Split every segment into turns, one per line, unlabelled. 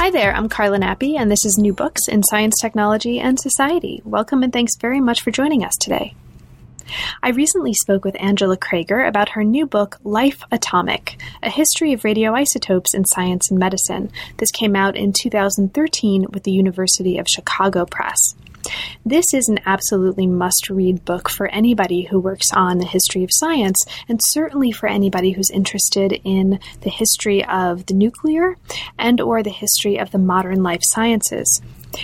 Hi there, I'm Carla Nappi, and this is New Books in Science, Technology, and Society. Welcome and thanks very much for joining us today. I recently spoke with Angela Creager about her new book, Life Atomic A History of Radioisotopes in Science and Medicine. This came out in 2013 with the University of Chicago Press. This is an absolutely must read book for anybody who works on the history of science, and certainly for anybody who's interested in the history of the nuclear and or the history of the modern life sciences.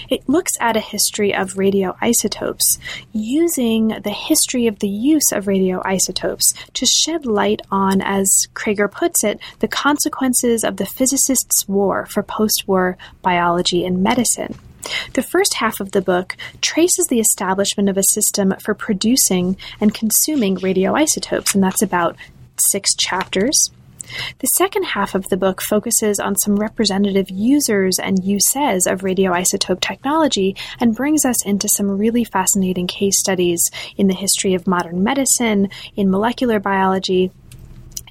It looks at a history of radioisotopes, using the history of the use of radioisotopes to shed light on, as Creager puts it, the consequences of the physicists' war for post war biology and medicine. The first half of the book traces the establishment of a system for producing and consuming radioisotopes, and that's about six chapters. The second half of the book focuses on some representative users and uses of radioisotope technology and brings us into some really fascinating case studies in the history of modern medicine, in molecular biology,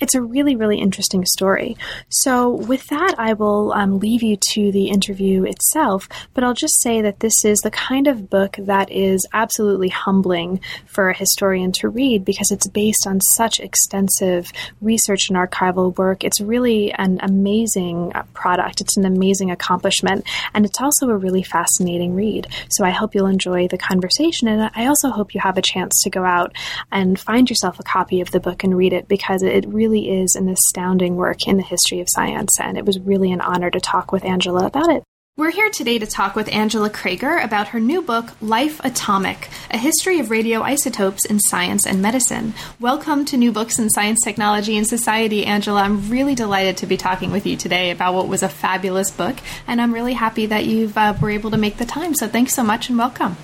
it's a really, really interesting story. So, with that, I will um, leave you to the interview itself, but I'll just say that this is the kind of book that is absolutely humbling for a historian to read because it's based on such extensive research and archival work. It's really an amazing uh, product, it's an amazing accomplishment, and it's also a really fascinating read. So, I hope you'll enjoy the conversation, and I also hope you have a chance to go out and find yourself a copy of the book and read it because it really really is an astounding work in the history of science, and it was really an honor to talk with Angela about it. We're here today to talk with Angela Creager about her new book, Life Atomic A History of Radioisotopes in Science and Medicine. Welcome to New Books in Science, Technology, and Society, Angela. I'm really delighted to be talking with you today about what was a fabulous book, and I'm really happy that you uh, were able to make the time. So thanks so much and welcome.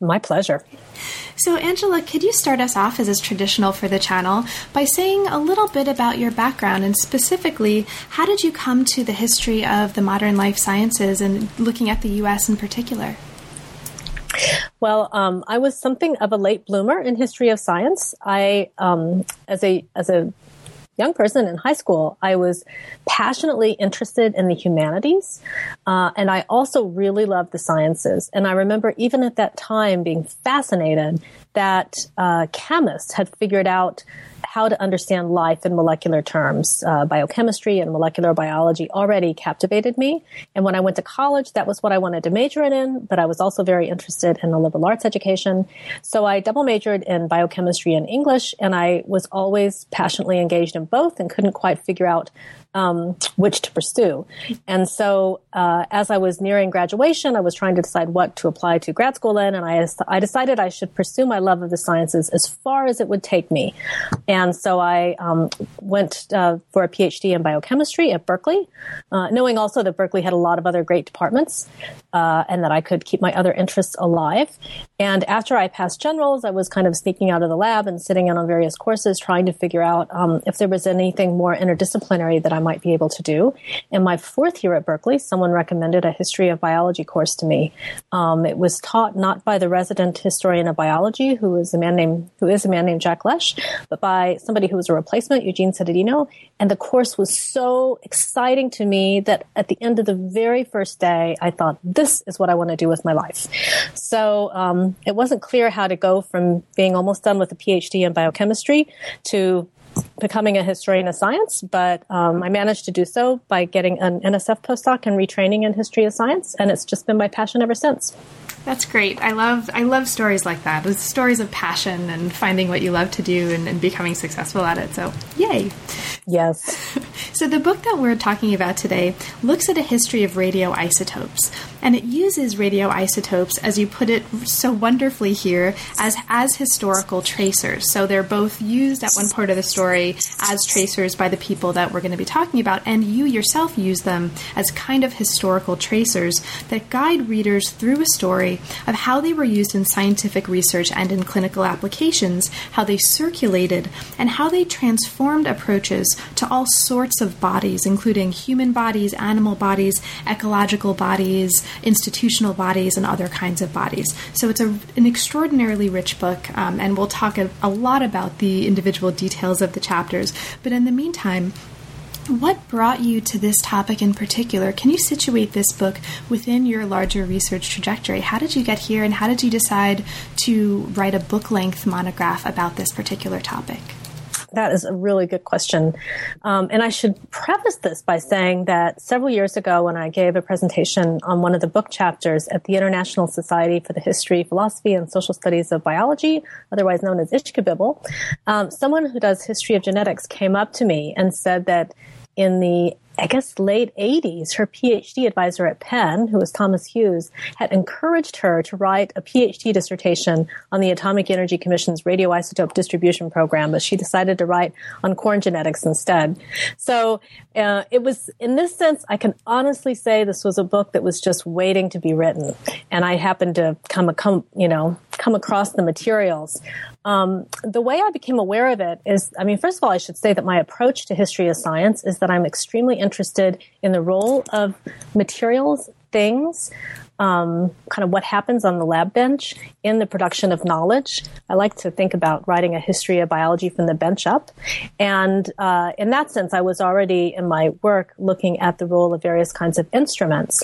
My pleasure.
So, Angela, could you start us off, as is traditional for the channel, by saying a little bit about your background and specifically, how did you come to the history of the modern life sciences and looking at the U.S. in particular?
Well, um, I was something of a late bloomer in history of science. I, um, as a as a young person in high school, I was passionately interested in the humanities. Uh, and I also really loved the sciences. And I remember even at that time being fascinated that uh, chemists had figured out how to understand life in molecular terms. Uh, biochemistry and molecular biology already captivated me. And when I went to college, that was what I wanted to major in, but I was also very interested in the liberal arts education. So I double majored in biochemistry and English, and I was always passionately engaged in both and couldn't quite figure out um, which to pursue. And so, uh, as I was nearing graduation, I was trying to decide what to apply to grad school in, and I, I decided I should pursue my love of the sciences as far as it would take me. And so I um, went uh, for a PhD in biochemistry at Berkeley, uh, knowing also that Berkeley had a lot of other great departments uh, and that I could keep my other interests alive. And after I passed generals, I was kind of sneaking out of the lab and sitting in on various courses, trying to figure out um, if there was anything more interdisciplinary that I might be able to do. In my fourth year at Berkeley, someone recommended a history of biology course to me. Um, it was taught not by the resident historian of biology, who is a man named who is a man named Jack Lesch, but by somebody who was a replacement, Eugene Cittadino. And the course was so exciting to me that at the end of the very first day, I thought, this is what I want to do with my life. So um, it wasn't clear how to go from being almost done with a PhD in biochemistry to becoming a historian of science, but um, I managed to do so by getting an NSF postdoc and retraining in history of science, and it's just been my passion ever since.
That's great. I love I love stories like that. It's stories of passion and finding what you love to do and, and becoming successful at it. So, yay!
Yes.
So, the book that we're talking about today looks at a history of radioisotopes, and it uses radioisotopes, as you put it so wonderfully here, as, as historical tracers. So, they're both used at one part of the story as tracers by the people that we're going to be talking about, and you yourself use them as kind of historical tracers that guide readers through a story of how they were used in scientific research and in clinical applications, how they circulated, and how they transformed approaches to all sorts of bodies, including human bodies, animal bodies, ecological bodies, institutional bodies, and other kinds of bodies. So it's a, an extraordinarily rich book, um, and we'll talk a, a lot about the individual details of the chapters. But in the meantime, what brought you to this topic in particular? Can you situate this book within your larger research trajectory? How did you get here, and how did you decide to write a book length monograph about this particular topic?
That is a really good question. Um, and I should preface this by saying that several years ago, when I gave a presentation on one of the book chapters at the International Society for the History, Philosophy, and Social Studies of Biology, otherwise known as Ishkabibble, um, someone who does history of genetics came up to me and said that in the I guess late 80s, her PhD advisor at Penn, who was Thomas Hughes, had encouraged her to write a PhD dissertation on the Atomic Energy Commission's radioisotope distribution program, but she decided to write on corn genetics instead. So uh, it was, in this sense, I can honestly say this was a book that was just waiting to be written, and I happened to come, come you know, come across the materials. Um, the way I became aware of it is, I mean, first of all, I should say that my approach to history of science is that I'm extremely interested in the role of materials, things, um, kind of what happens on the lab bench in the production of knowledge. I like to think about writing a history of biology from the bench up. And uh, in that sense, I was already in my work looking at the role of various kinds of instruments.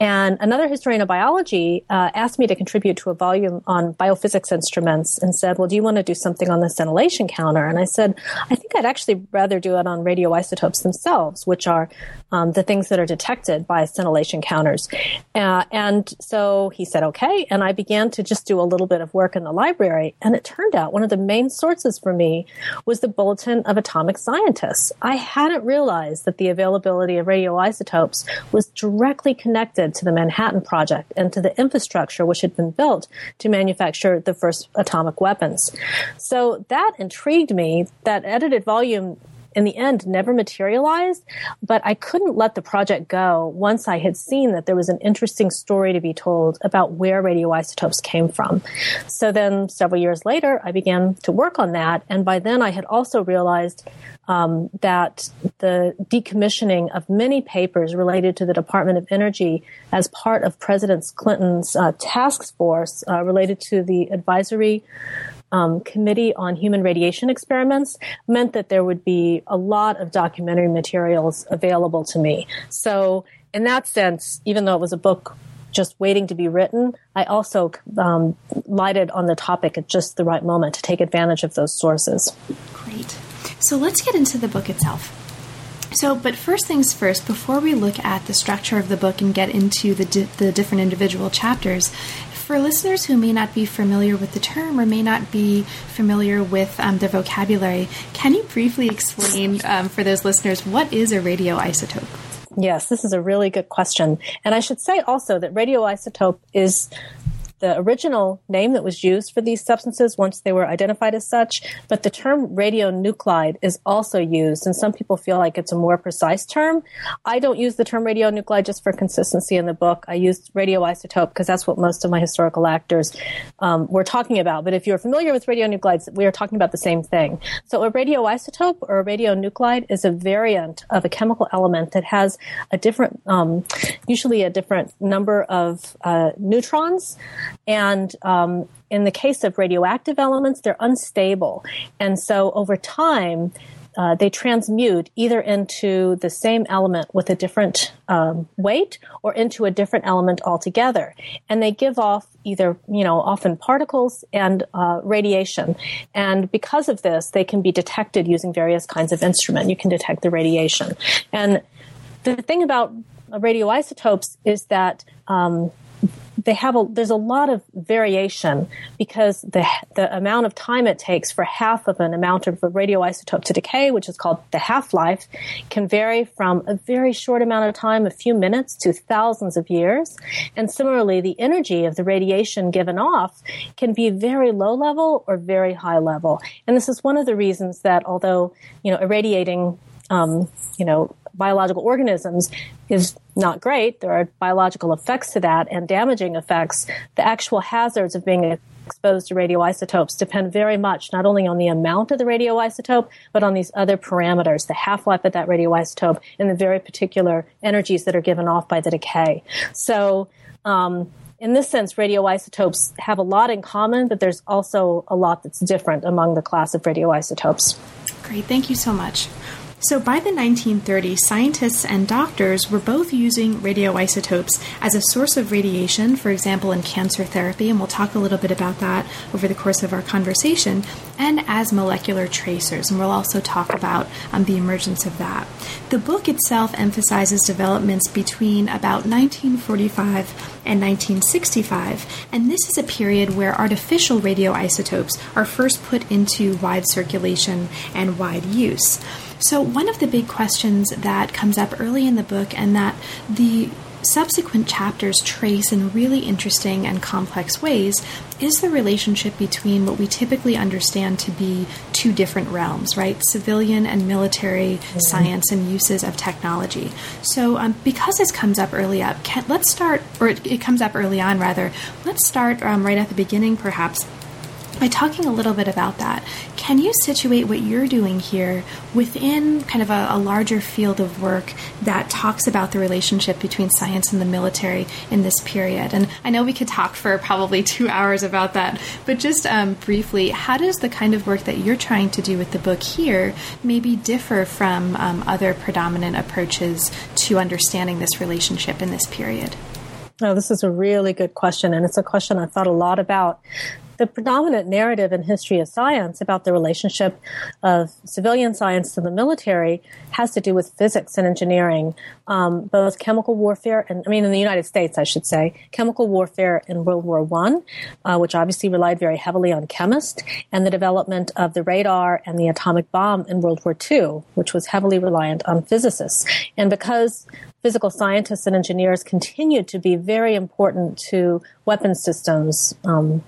And another historian of biology uh, asked me to contribute to a volume on biophysics instruments and said, Well, do you want to do something on the scintillation counter? And I said, I think I'd actually rather do it on radioisotopes themselves, which are um, the things that are detected by scintillation counters. Uh, and so he said, okay. And I began to just do a little bit of work in the library. And it turned out one of the main sources for me was the Bulletin of Atomic Scientists. I hadn't realized that the availability of radioisotopes was directly connected to the Manhattan Project and to the infrastructure which had been built to manufacture the first atomic weapons. So that intrigued me. That edited volume in the end never materialized, but I couldn't let the project go once I had seen that there was an interesting story to be told about where radioisotopes came from. So then several years later, I began to work on that. And by then I had also realized um, that the decommissioning of many papers related to the Department of Energy as part of President Clinton's uh, task force uh, related to the advisory um, Committee on Human Radiation Experiments meant that there would be a lot of documentary materials available to me. So, in that sense, even though it was a book just waiting to be written, I also um, lighted on the topic at just the right moment to take advantage of those sources.
Great. So let's get into the book itself. So, but first things first, before we look at the structure of the book and get into the, di- the different individual chapters, for listeners who may not be familiar with the term or may not be familiar with um, the vocabulary, can you briefly explain um, for those listeners what is a radioisotope?
Yes, this is a really good question. And I should say also that radioisotope is the original name that was used for these substances once they were identified as such, but the term radionuclide is also used, and some people feel like it's a more precise term. I don't use the term radionuclide just for consistency in the book. I use radioisotope because that's what most of my historical actors um, were talking about. But if you're familiar with radionuclides, we are talking about the same thing. So a radioisotope or a radionuclide is a variant of a chemical element that has a different, um, usually a different number of uh, neutrons and um, in the case of radioactive elements, they're unstable. And so over time, uh, they transmute either into the same element with a different um, weight or into a different element altogether. And they give off either, you know, often particles and uh, radiation. And because of this, they can be detected using various kinds of instrument. You can detect the radiation. And the thing about radioisotopes is that um, they have a there's a lot of variation because the the amount of time it takes for half of an amount of a radioisotope to decay, which is called the half life, can vary from a very short amount of time, a few minutes, to thousands of years. And similarly, the energy of the radiation given off can be very low level or very high level. And this is one of the reasons that although you know irradiating um, you know biological organisms is not great. There are biological effects to that and damaging effects. The actual hazards of being exposed to radioisotopes depend very much not only on the amount of the radioisotope, but on these other parameters, the half-life of that radioisotope and the very particular energies that are given off by the decay. So, um, in this sense, radioisotopes have a lot in common, but there's also a lot that's different among the class of radioisotopes.
Great, thank you so much. So, by the 1930s, scientists and doctors were both using radioisotopes as a source of radiation, for example, in cancer therapy, and we'll talk a little bit about that over the course of our conversation, and as molecular tracers, and we'll also talk about um, the emergence of that. The book itself emphasizes developments between about 1945 and 1965, and this is a period where artificial radioisotopes are first put into wide circulation and wide use. So, one of the big questions that comes up early in the book and that the subsequent chapters trace in really interesting and complex ways is the relationship between what we typically understand to be two different realms, right? Civilian and military mm-hmm. science and uses of technology. So, um, because this comes up early up, can, let's start, or it, it, comes up early on rather, let's start um, right at the beginning perhaps by talking a little bit about that, can you situate what you're doing here within kind of a, a, larger field of work that talks about the relationship between science and the military in this period? And I know we could talk for probably two hours about that, but just um, briefly, how does the kind of work that you're trying to do with the book here maybe differ from um, other predominant approaches to understanding this relationship in this period?
Oh, this is a really good question, and it's a question I've thought a lot about the predominant narrative in history of science about the relationship of civilian science to the military has to do with physics and engineering, um, both chemical warfare and I mean in the United States, I should say, chemical warfare in World War One, uh, which obviously relied very heavily on chemists, and the development of the radar and the atomic bomb in World War Two, which was heavily reliant on physicists. And because physical scientists and engineers continued to be very important to weapon systems, um,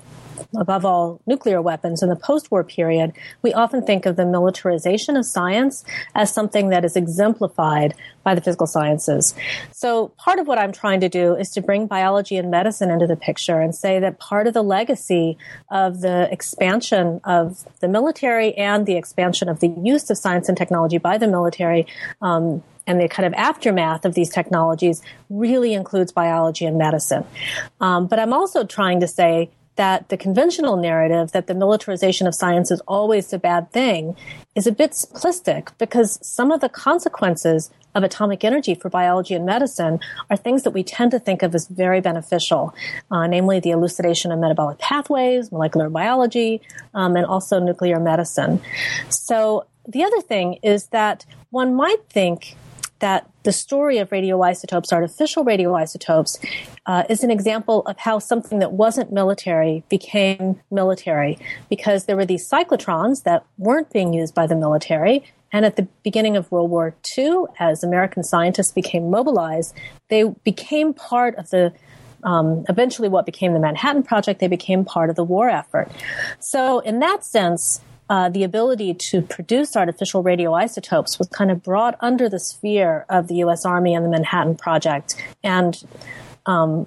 above all nuclear weapons in the post-war period, we often think of the militarization of science as something that is exemplified by the physical sciences. So part of what I'm trying to do is to bring biology and medicine into the picture and say that part of the legacy of the expansion of the military and the expansion of the use of science and technology by the military um, and the kind of aftermath of these technologies really includes biology and medicine. Um, but I'm also trying to say that the conventional narrative that the militarization of science is always a bad thing is a bit simplistic because some of the consequences of atomic energy for biology and medicine are things that we tend to think of as very beneficial, uh, namely the elucidation of metabolic pathways, molecular biology, um, and also nuclear medicine. So the other thing is that one might think that the story of radioisotopes, artificial radioisotopes, uh, is an example of how something that wasn't military became military because there were these cyclotrons that weren't being used by the military. And at the beginning of World War II, as American scientists became mobilized, they became part of the um, eventually what became the Manhattan Project. They became part of the war effort. So, in that sense, uh, the ability to produce artificial radioisotopes was kind of brought under the sphere of the U.S. Army and the Manhattan Project, and um,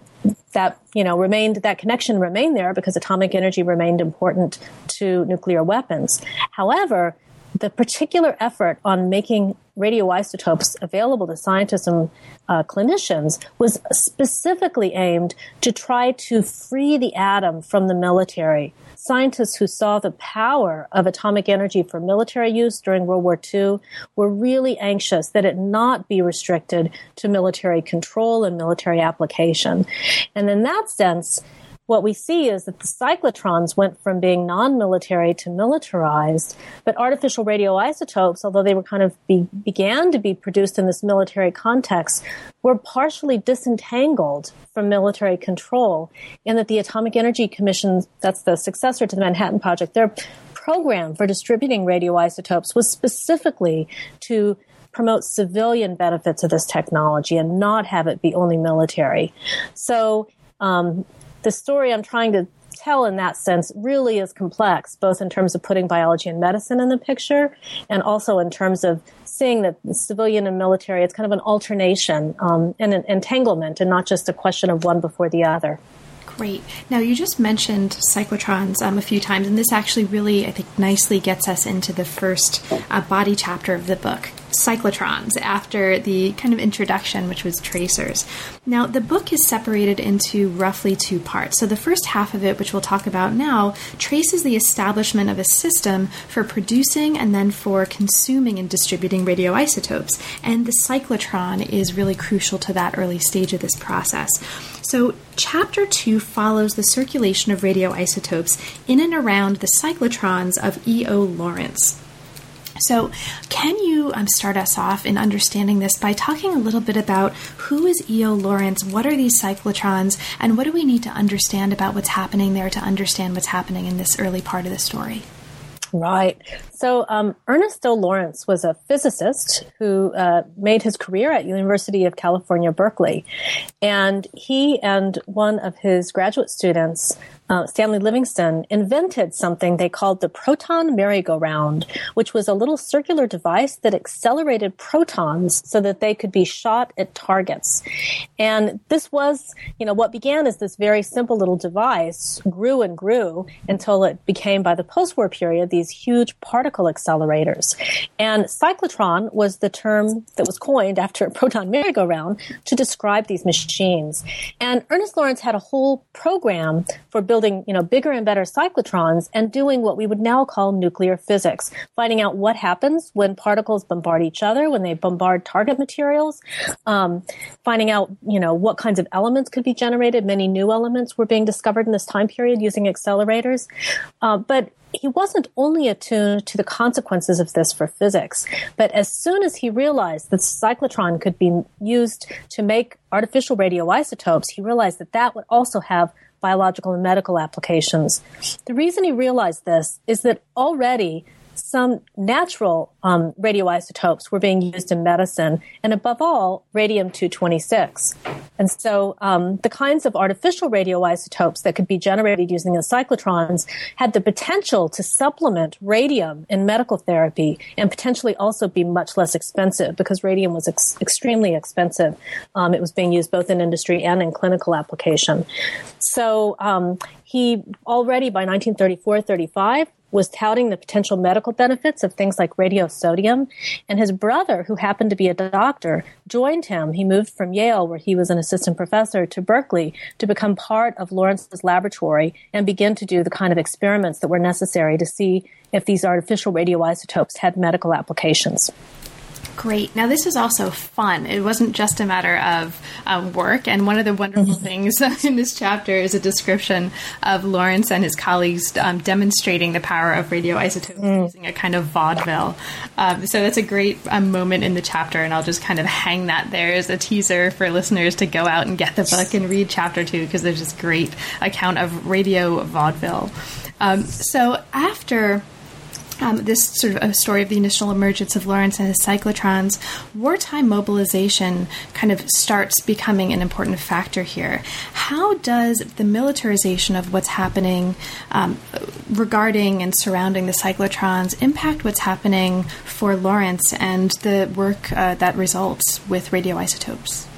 that you know remained that connection remained there because atomic energy remained important to nuclear weapons. However, the particular effort on making radioisotopes available to scientists and uh, clinicians was specifically aimed to try to free the atom from the military scientists who saw the power of atomic energy for military use during World War II were really anxious that it not be restricted to military control and military application. And in that sense, what we see is that the cyclotrons went from being non-military to militarized, but artificial radioisotopes, although they were kind of be, began to be produced in this military context, were partially disentangled from military control in that the Atomic Energy Commission, that's the successor to the Manhattan Project, their program for distributing radioisotopes was specifically to promote civilian benefits of this technology and not have it be only military. So um, the story I'm trying to tell in that sense really is complex, both in terms of putting biology and medicine in the picture, and also in terms of seeing that civilian and military, it's kind of an alternation um, and an entanglement, and not just a question of one before the other.
Great. Now, you just mentioned cyclotrons um, a few times, and this actually really, I think, nicely gets us into the first uh, body chapter of the book cyclotrons after the kind of introduction, which was tracers. Now, the book is separated into roughly two parts. So, the first half of it, which we'll talk about now, traces the establishment of a system for producing and then for consuming and distributing radioisotopes. And the cyclotron is really crucial to that early stage of this process. So, chapter two follows the circulation of radioisotopes in and around the cyclotrons of E.O. Lawrence. So, can you um, start us off in understanding this by talking a little bit about who is E.O. Lawrence, what are these cyclotrons, and what do we need to understand about what's happening there to understand what's happening in this early part of the story?
Right. So um, Ernest O. Lawrence was a physicist who uh, made his career at University of California, Berkeley, and he and one of his graduate students uh, Stanley Livingston invented something they called the proton merry-go-round, which was a little circular device that accelerated protons so that they could be shot at targets. And this was, you know, what began as this very simple little device grew and grew until it became, by the post-war period, these huge particle accelerators. And cyclotron was the term that was coined after a proton merry-go-round to describe these machines. And Ernest Lawrence had a whole program for building building, you know, bigger and better cyclotrons and doing what we would now call nuclear physics, finding out what happens when particles bombard each other, when they bombard target materials, um, finding out, you know, what kinds of elements could be generated. Many new elements were being discovered in this time period using accelerators. Uh, but he wasn't only attuned to the consequences of this for physics, but as soon as he realized that cyclotron could be used to make artificial radioisotopes, he realized that that would also have biological and medical applications. The reason he realized this is that already some natural um, radioisotopes were being used in medicine, and above all, radium 226. And so um, the kinds of artificial radioisotopes that could be generated using the cyclotrons had the potential to supplement radium in medical therapy and potentially also be much less expensive because radium was ex- extremely expensive. Um, it was being used both in industry and in clinical application. So um, he already by 1934 35 was touting the potential medical benefits of things like radiosodium. And his brother, who happened to be a doctor, joined him. He moved from Yale, where he was an assistant professor, to Berkeley to become part of Lawrence's laboratory and begin to do the kind of experiments that were necessary to see if these artificial radioisotopes had medical applications.
Great. Now, this is also fun. It wasn't just a matter of um, work. And one of the wonderful mm-hmm. things in this chapter is a description of Lawrence and his colleagues um, demonstrating the power of radioisotopes mm. using a kind of vaudeville. Um, so that's a great um, moment in the chapter, and I'll just kind of hang that there as a teaser for listeners to go out and get the book and read chapter two because there's this great account of radio vaudeville. Um, so after um, this sort of a story of the initial emergence of Lawrence and his cyclotrons, wartime mobilization kind of starts becoming an important factor here. How does the militarization of what's happening um, regarding and surrounding the cyclotrons impact what's happening for Lawrence and the work uh, that results with radioisotopes?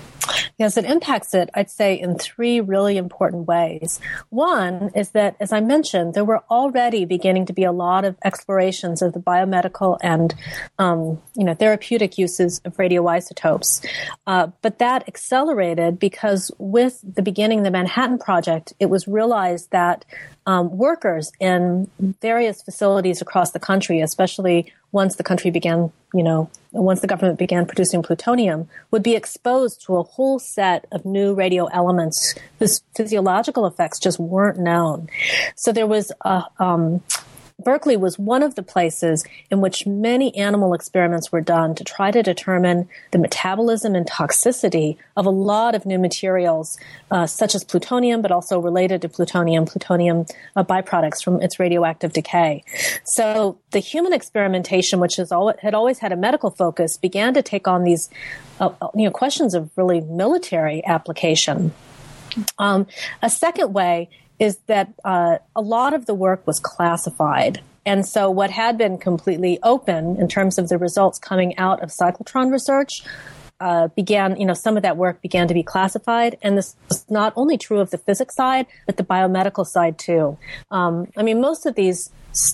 Yes, it impacts it, I'd say, in three really important ways. One is that, as I mentioned, there were already beginning to be a lot of explorations of the biomedical and, um, you know, therapeutic uses of radioisotopes. Uh, but that accelerated because with the beginning of the Manhattan Project, it was realized that um, workers in various facilities across the country, especially once the country began, you know, once the government began producing plutonium, would be exposed to a whole set of new radio elements whose physiological effects just weren't known. So there was a, um, Berkeley was one of the places in which many animal experiments were done to try to determine the metabolism and toxicity of a lot of new materials, uh, such as plutonium, but also related to plutonium, plutonium uh, byproducts from its radioactive decay. So the human experimentation, which al- had always had a medical focus, began to take on these uh, uh you know, questions of really military application. Um, a second way is that uh, a lot of the work was classified. And so what had been completely open in terms of the results coming out of cyclotron research uh, began, you know, some of that work began to be classified. And this is not only true of the physics side, but the biomedical side too. Um, I mean, most of these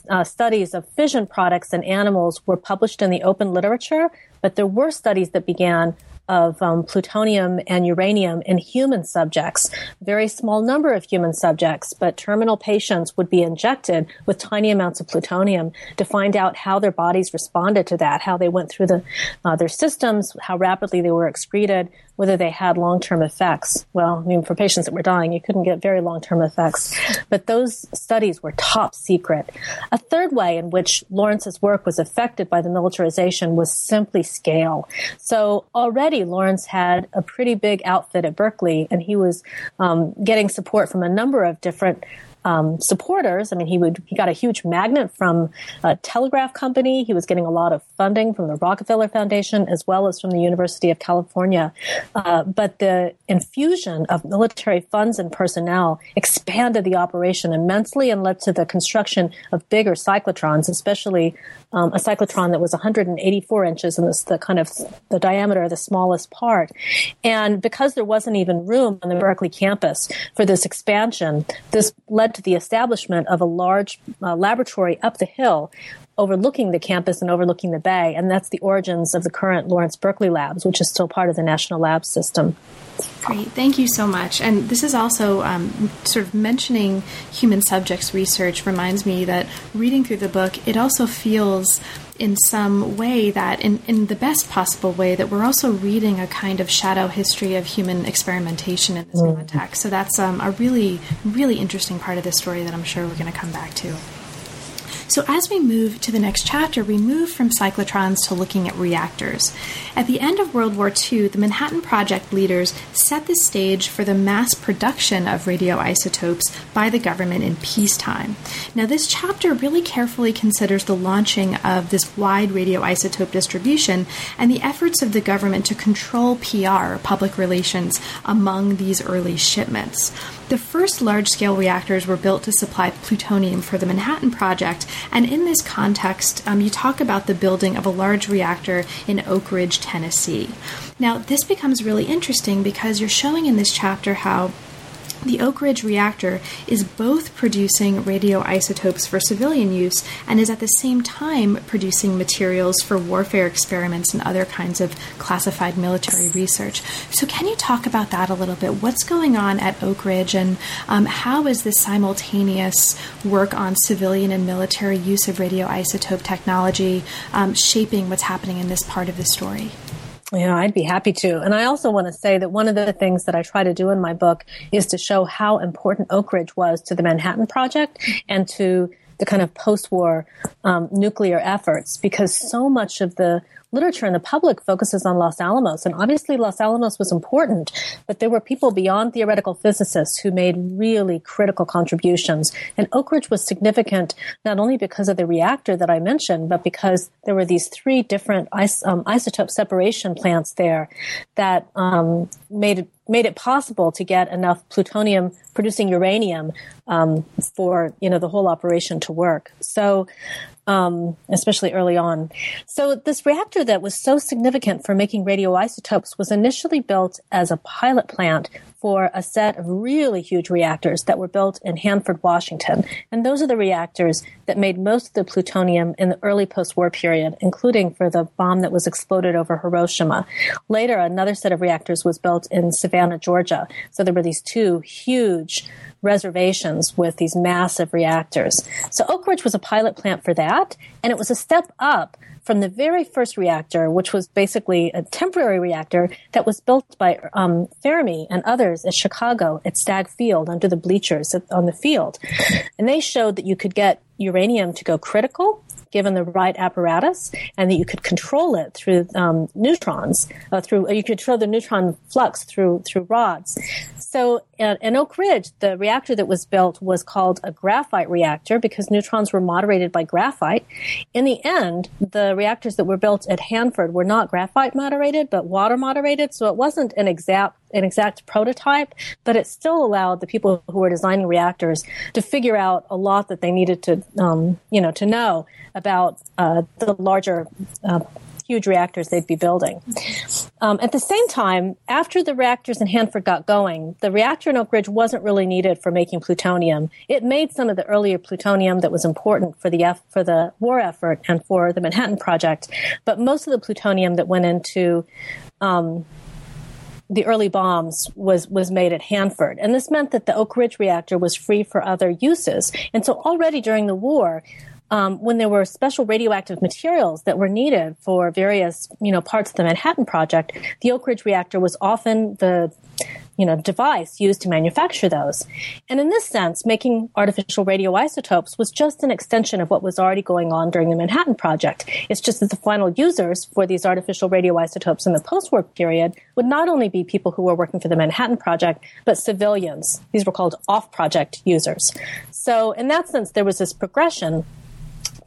uh, studies of fission products in animals were published in the open literature, but there were studies that began of um, plutonium and uranium in human subjects. Very small number of human subjects, but terminal patients would be injected with tiny amounts of plutonium to find out how their bodies responded to that, how they went through the, uh, their systems, how rapidly they were excreted, whether they had long-term effects. Well, I mean, for patients that were dying, you couldn't get very long-term effects, but those studies were top secret. A third way in which Lawrence's work was affected by the militarization was simply scale. So already Lawrence had a pretty big outfit at Berkeley, and he was um, getting support from a number of different um, supporters. I mean, he would he got a huge magnet from a telegraph company. He was getting a lot of funding from the Rockefeller Foundation as well as from the University of California. Uh, but the infusion of military funds and personnel expanded the operation immensely and led to the construction of bigger cyclotrons, especially um, a cyclotron that was 184 inches in this, the kind of the diameter of the smallest part. And because there wasn't even room on the Berkeley campus for this expansion, this led to the establishment of a large uh, laboratory up the hill overlooking the campus and overlooking the bay. And that's the origins of the current Lawrence Berkeley Labs, which is still part of the National Lab system.
Great, thank you so much. And this is also um, sort of mentioning human subjects research reminds me that reading through the book, it also feels in some way that, in, in the best possible way, that we're also reading a kind of shadow history of human experimentation in this mm. context. So that's um, a really, really interesting part of the story that I'm sure we're going to come back to. So, as we move to the next chapter, we move from cyclotrons to looking at reactors. At the end of World War II, the Manhattan Project leaders set the stage for the mass production of radioisotopes by the government in peacetime. Now, this chapter really carefully considers the launching of this wide radioisotope distribution and the efforts of the government to control PR, public relations, among these early shipments. The first large scale reactors were built to supply plutonium for the Manhattan Project, and in this context, um, you talk about the building of a large reactor in Oak Ridge, Tennessee. Now, this becomes really interesting because you're showing in this chapter how the Oak Ridge reactor is both producing radioisotopes for civilian use and is at the same time producing materials for warfare experiments and other kinds of classified military research. So, can you talk about that a little bit? What's going on at Oak Ridge, and um, how is this simultaneous work on civilian and military use of radioisotope technology um, shaping what's happening in this part of the story?
Yeah, I'd be happy to. And I also want to say that one of the things that I try to do in my book is to show how important Oak Ridge was to the Manhattan Project and to the kind of post-war um, nuclear efforts, because so much of the literature and the public focuses on Los Alamos. And obviously Los Alamos was important, but there were people beyond theoretical physicists who made really critical contributions. And Oak Ridge was significant not only because of the reactor that I mentioned, but because there were these three different is- um, isotope separation plants there that um, made made it possible to get enough plutonium producing uranium um, for you know the whole operation to work. So um, especially early on. So this reactor that was so significant for making radioisotopes was initially built as a pilot plant for a set of really huge reactors that were built in Hanford, Washington. And those are the reactors that made most of the plutonium in the early post-war period, including for the bomb that was exploded over Hiroshima. Later, another set of reactors was built in Savannah, Georgia. So there were these two huge reservations with these massive reactors. So Oak Ridge was a pilot plant for that, and it was a step up from the very first reactor, which was basically a temporary reactor that was built by um, Fermi and others at Chicago at Stagg Field under the bleachers on the field. And they showed that you could get uranium to go critical given the right apparatus, and that you could control it through um, neutrons, uh, through you could control the neutron flux through through rods. So in Oak Ridge, the reactor that was built was called a graphite reactor because neutrons were moderated by graphite. In the end, the reactors that were built at Hanford were not graphite moderated, but water moderated. So it wasn't an exact an exact prototype, but it still allowed the people who were designing reactors to figure out a lot that they needed to, um, you know, to know about uh, the larger. Uh, huge reactors they'd be building. Um, at the same time, after the reactors in Hanford got going, the reactor in Oak Ridge wasn't really needed for making plutonium. It made some of the earlier plutonium that was important for the F- for the war effort and for the Manhattan Project, but most of the plutonium that went into um, the early bombs was was made at Hanford, and this meant that the Oak Ridge reactor was free for other uses. And so already during the war, um, when there were special radioactive materials that were needed for various you know parts of the Manhattan Project, the Oak Ridge reactor was often the you know, device used to manufacture those. And in this sense, making artificial radioisotopes was just an extension of what was already going on during the Manhattan Project. It's just that the final users for these artificial radioisotopes in the post-war period would not only be people who were working for the Manhattan Project, but civilians. These were called off-project users. So in that sense, there was this progression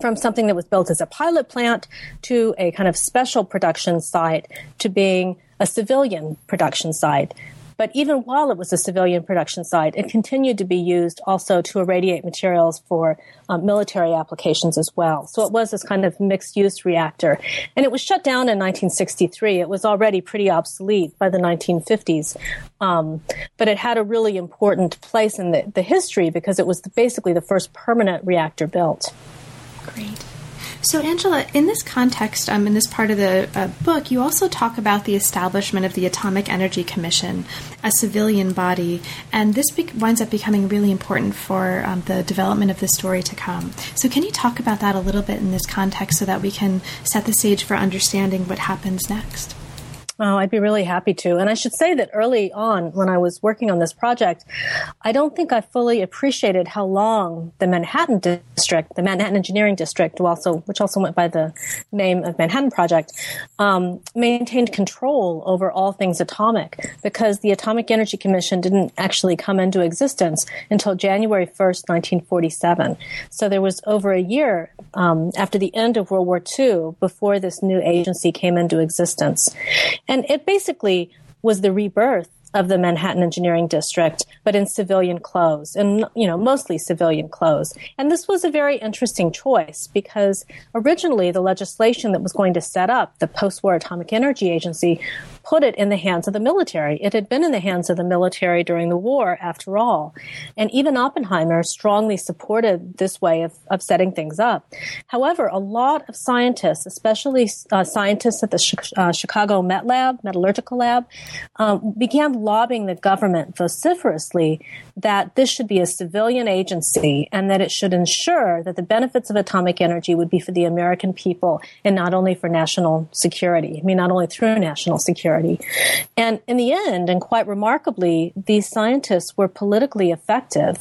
from something that was built as a pilot plant to a kind of special production site to being a civilian production site. But even while it was a civilian production site, it continued to be used also to irradiate materials for um, military applications as well. So it was this kind of mixed use reactor. And it was shut down in 1963. It was already pretty obsolete by the 1950s. Um, but it had a really important place in the, the history because it was the, basically the first permanent reactor built.
Great. So, Angela, in this context, um, in this part of the uh, book, you also talk about the establishment of the Atomic Energy Commission, a civilian body, and this be- winds up becoming really important for um, the development of the story to come. So, can you talk about that a little bit in this context so that we can set the stage for understanding what happens next?
Oh, I'd be really happy to. And I should say that early on, when I was working on this project, I don't think I fully appreciated how long the Manhattan district, the Manhattan Engineering District, also, which also went by the name of Manhattan Project, um, maintained control over all things atomic because the Atomic Energy Commission didn't actually come into existence until January 1st, 1947. So there was over a year um, after the end of World War II before this new agency came into existence. And it basically was the rebirth of the Manhattan Engineering District, but in civilian clothes and, you know, mostly civilian clothes. And this was a very interesting choice because originally the legislation that was going to set up the post-war Atomic Energy Agency put it in the hands of the military. It had been in the hands of the military during the war, after all. And even Oppenheimer strongly supported this way of, of setting things up. However, a lot of scientists, especially uh, scientists at the uh, Chicago Met Lab, Metallurgical Lab, um, began lobbying the government vociferously that this should be a civilian agency and that it should ensure that the benefits of atomic energy would be for the American people and not only for national security. I mean, not only through national security. And in the end, and quite remarkably, these scientists were politically effective.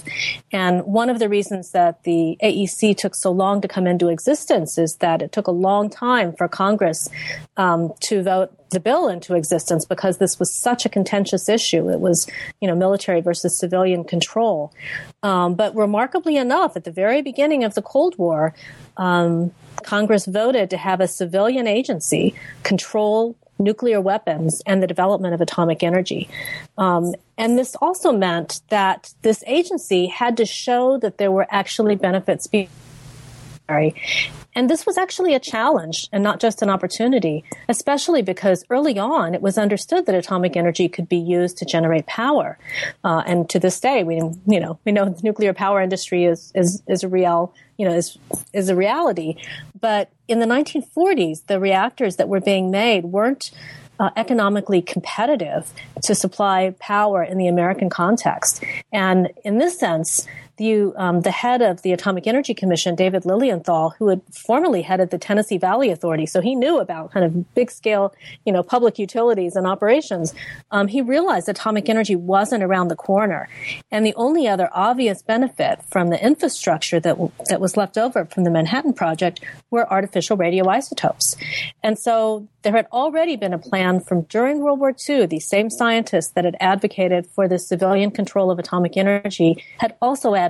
And one of the reasons that the AEC took so long to come into existence is that it took a long time for Congress um, to vote the bill into existence because this was such a contentious issue. It was, you know, military versus civilian control. Um, but remarkably enough, at the very beginning of the Cold War, um, Congress voted to have a civilian agency control nuclear weapons and the development of atomic energy. Um, and this also meant that this agency had to show that there were actually benefits and this was actually a challenge and not just an opportunity, especially because early on it was understood that atomic energy could be used to generate power. Uh, and to this day, we, you know, we know the nuclear power industry is, is, is a real, you know, is, is a reality. But in the 1940s, the reactors that were being made weren't uh, economically competitive to supply power in the American context. And in this sense, the, um, the head of the Atomic Energy Commission, David Lilienthal, who had formerly headed the Tennessee Valley Authority, so he knew about kind of big scale, you know, public utilities and operations. Um, he realized atomic energy wasn't around the corner, and the only other obvious benefit from the infrastructure that w- that was left over from the Manhattan Project were artificial radioisotopes. And so there had already been a plan from during World War II. These same scientists that had advocated for the civilian control of atomic energy had also advocated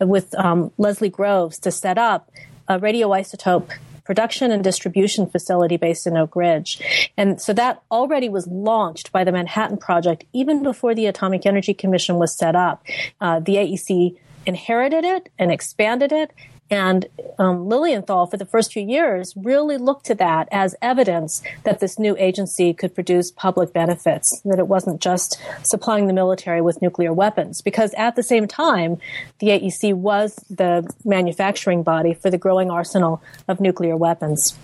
with um, Leslie Groves to set up a radioisotope production and distribution facility based in Oak Ridge. And so that already was launched by the Manhattan Project even before the Atomic Energy Commission was set up. Uh, the AEC inherited it and expanded it and um, Lilienthal, for the first few years, really looked to that as evidence that this new agency could produce public benefits, that it wasn't just supplying the military with nuclear weapons. Because at the same time, the AEC was the manufacturing body for the growing arsenal of nuclear weapons.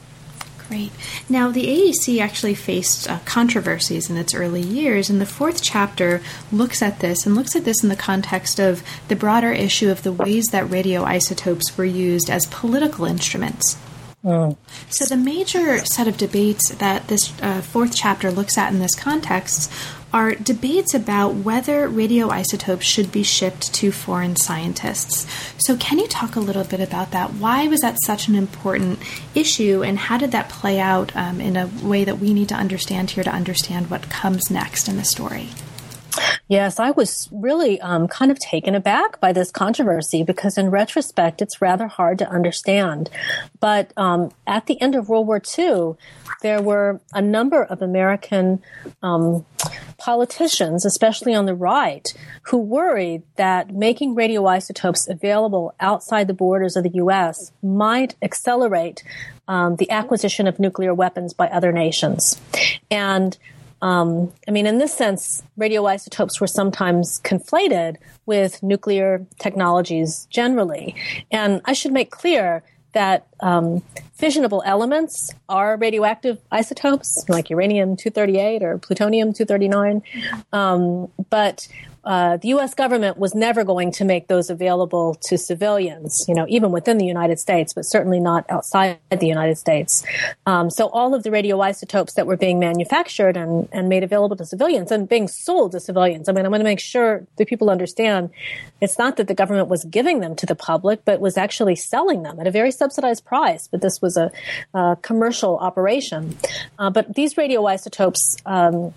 Great. Now, the AEC actually faced uh, controversies in its early years, and the fourth chapter looks at this and looks at this in the context of the broader issue of the ways that radioisotopes were used as political instruments. Mm. So, the major set of debates that this uh, fourth chapter looks at in this context are debates about whether radioisotopes should be shipped to foreign scientists. So, can you talk a little bit about that? Why was that such an important issue, and how did that play out um, in a way that we need to understand here to understand what comes next in the story?
Yes, I was really um, kind of taken aback by this controversy because, in retrospect, it's rather hard to understand. But um, at the end of World War II, there were a number of American um, politicians, especially on the right, who worried that making radioisotopes available outside the borders of the U.S. might accelerate um, the acquisition of nuclear weapons by other nations. And um, I mean, in this sense, radioisotopes were sometimes conflated with nuclear technologies generally. And I should make clear that um, fissionable elements are radioactive isotopes, like uranium 238 or plutonium 239. Um, but uh, the U.S. government was never going to make those available to civilians, you know, even within the United States, but certainly not outside the United States. Um, so all of the radioisotopes that were being manufactured and, and made available to civilians and being sold to civilians. I mean, I'm going to make sure that people understand it's not that the government was giving them to the public, but was actually selling them at a very subsidized price. But this was a, a commercial operation. Uh, but these radioisotopes, um,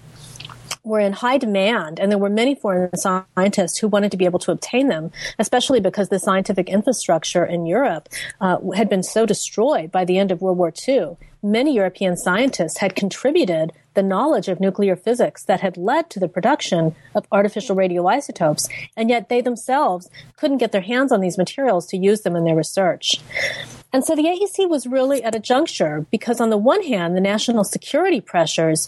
were in high demand, and there were many foreign scientists who wanted to be able to obtain them, especially because the scientific infrastructure in Europe uh, had been so destroyed by the end of World War II. Many European scientists had contributed the knowledge of nuclear physics that had led to the production of artificial radioisotopes, and yet they themselves couldn't get their hands on these materials to use them in their research. And so the AEC was really at a juncture because, on the one hand, the national security pressures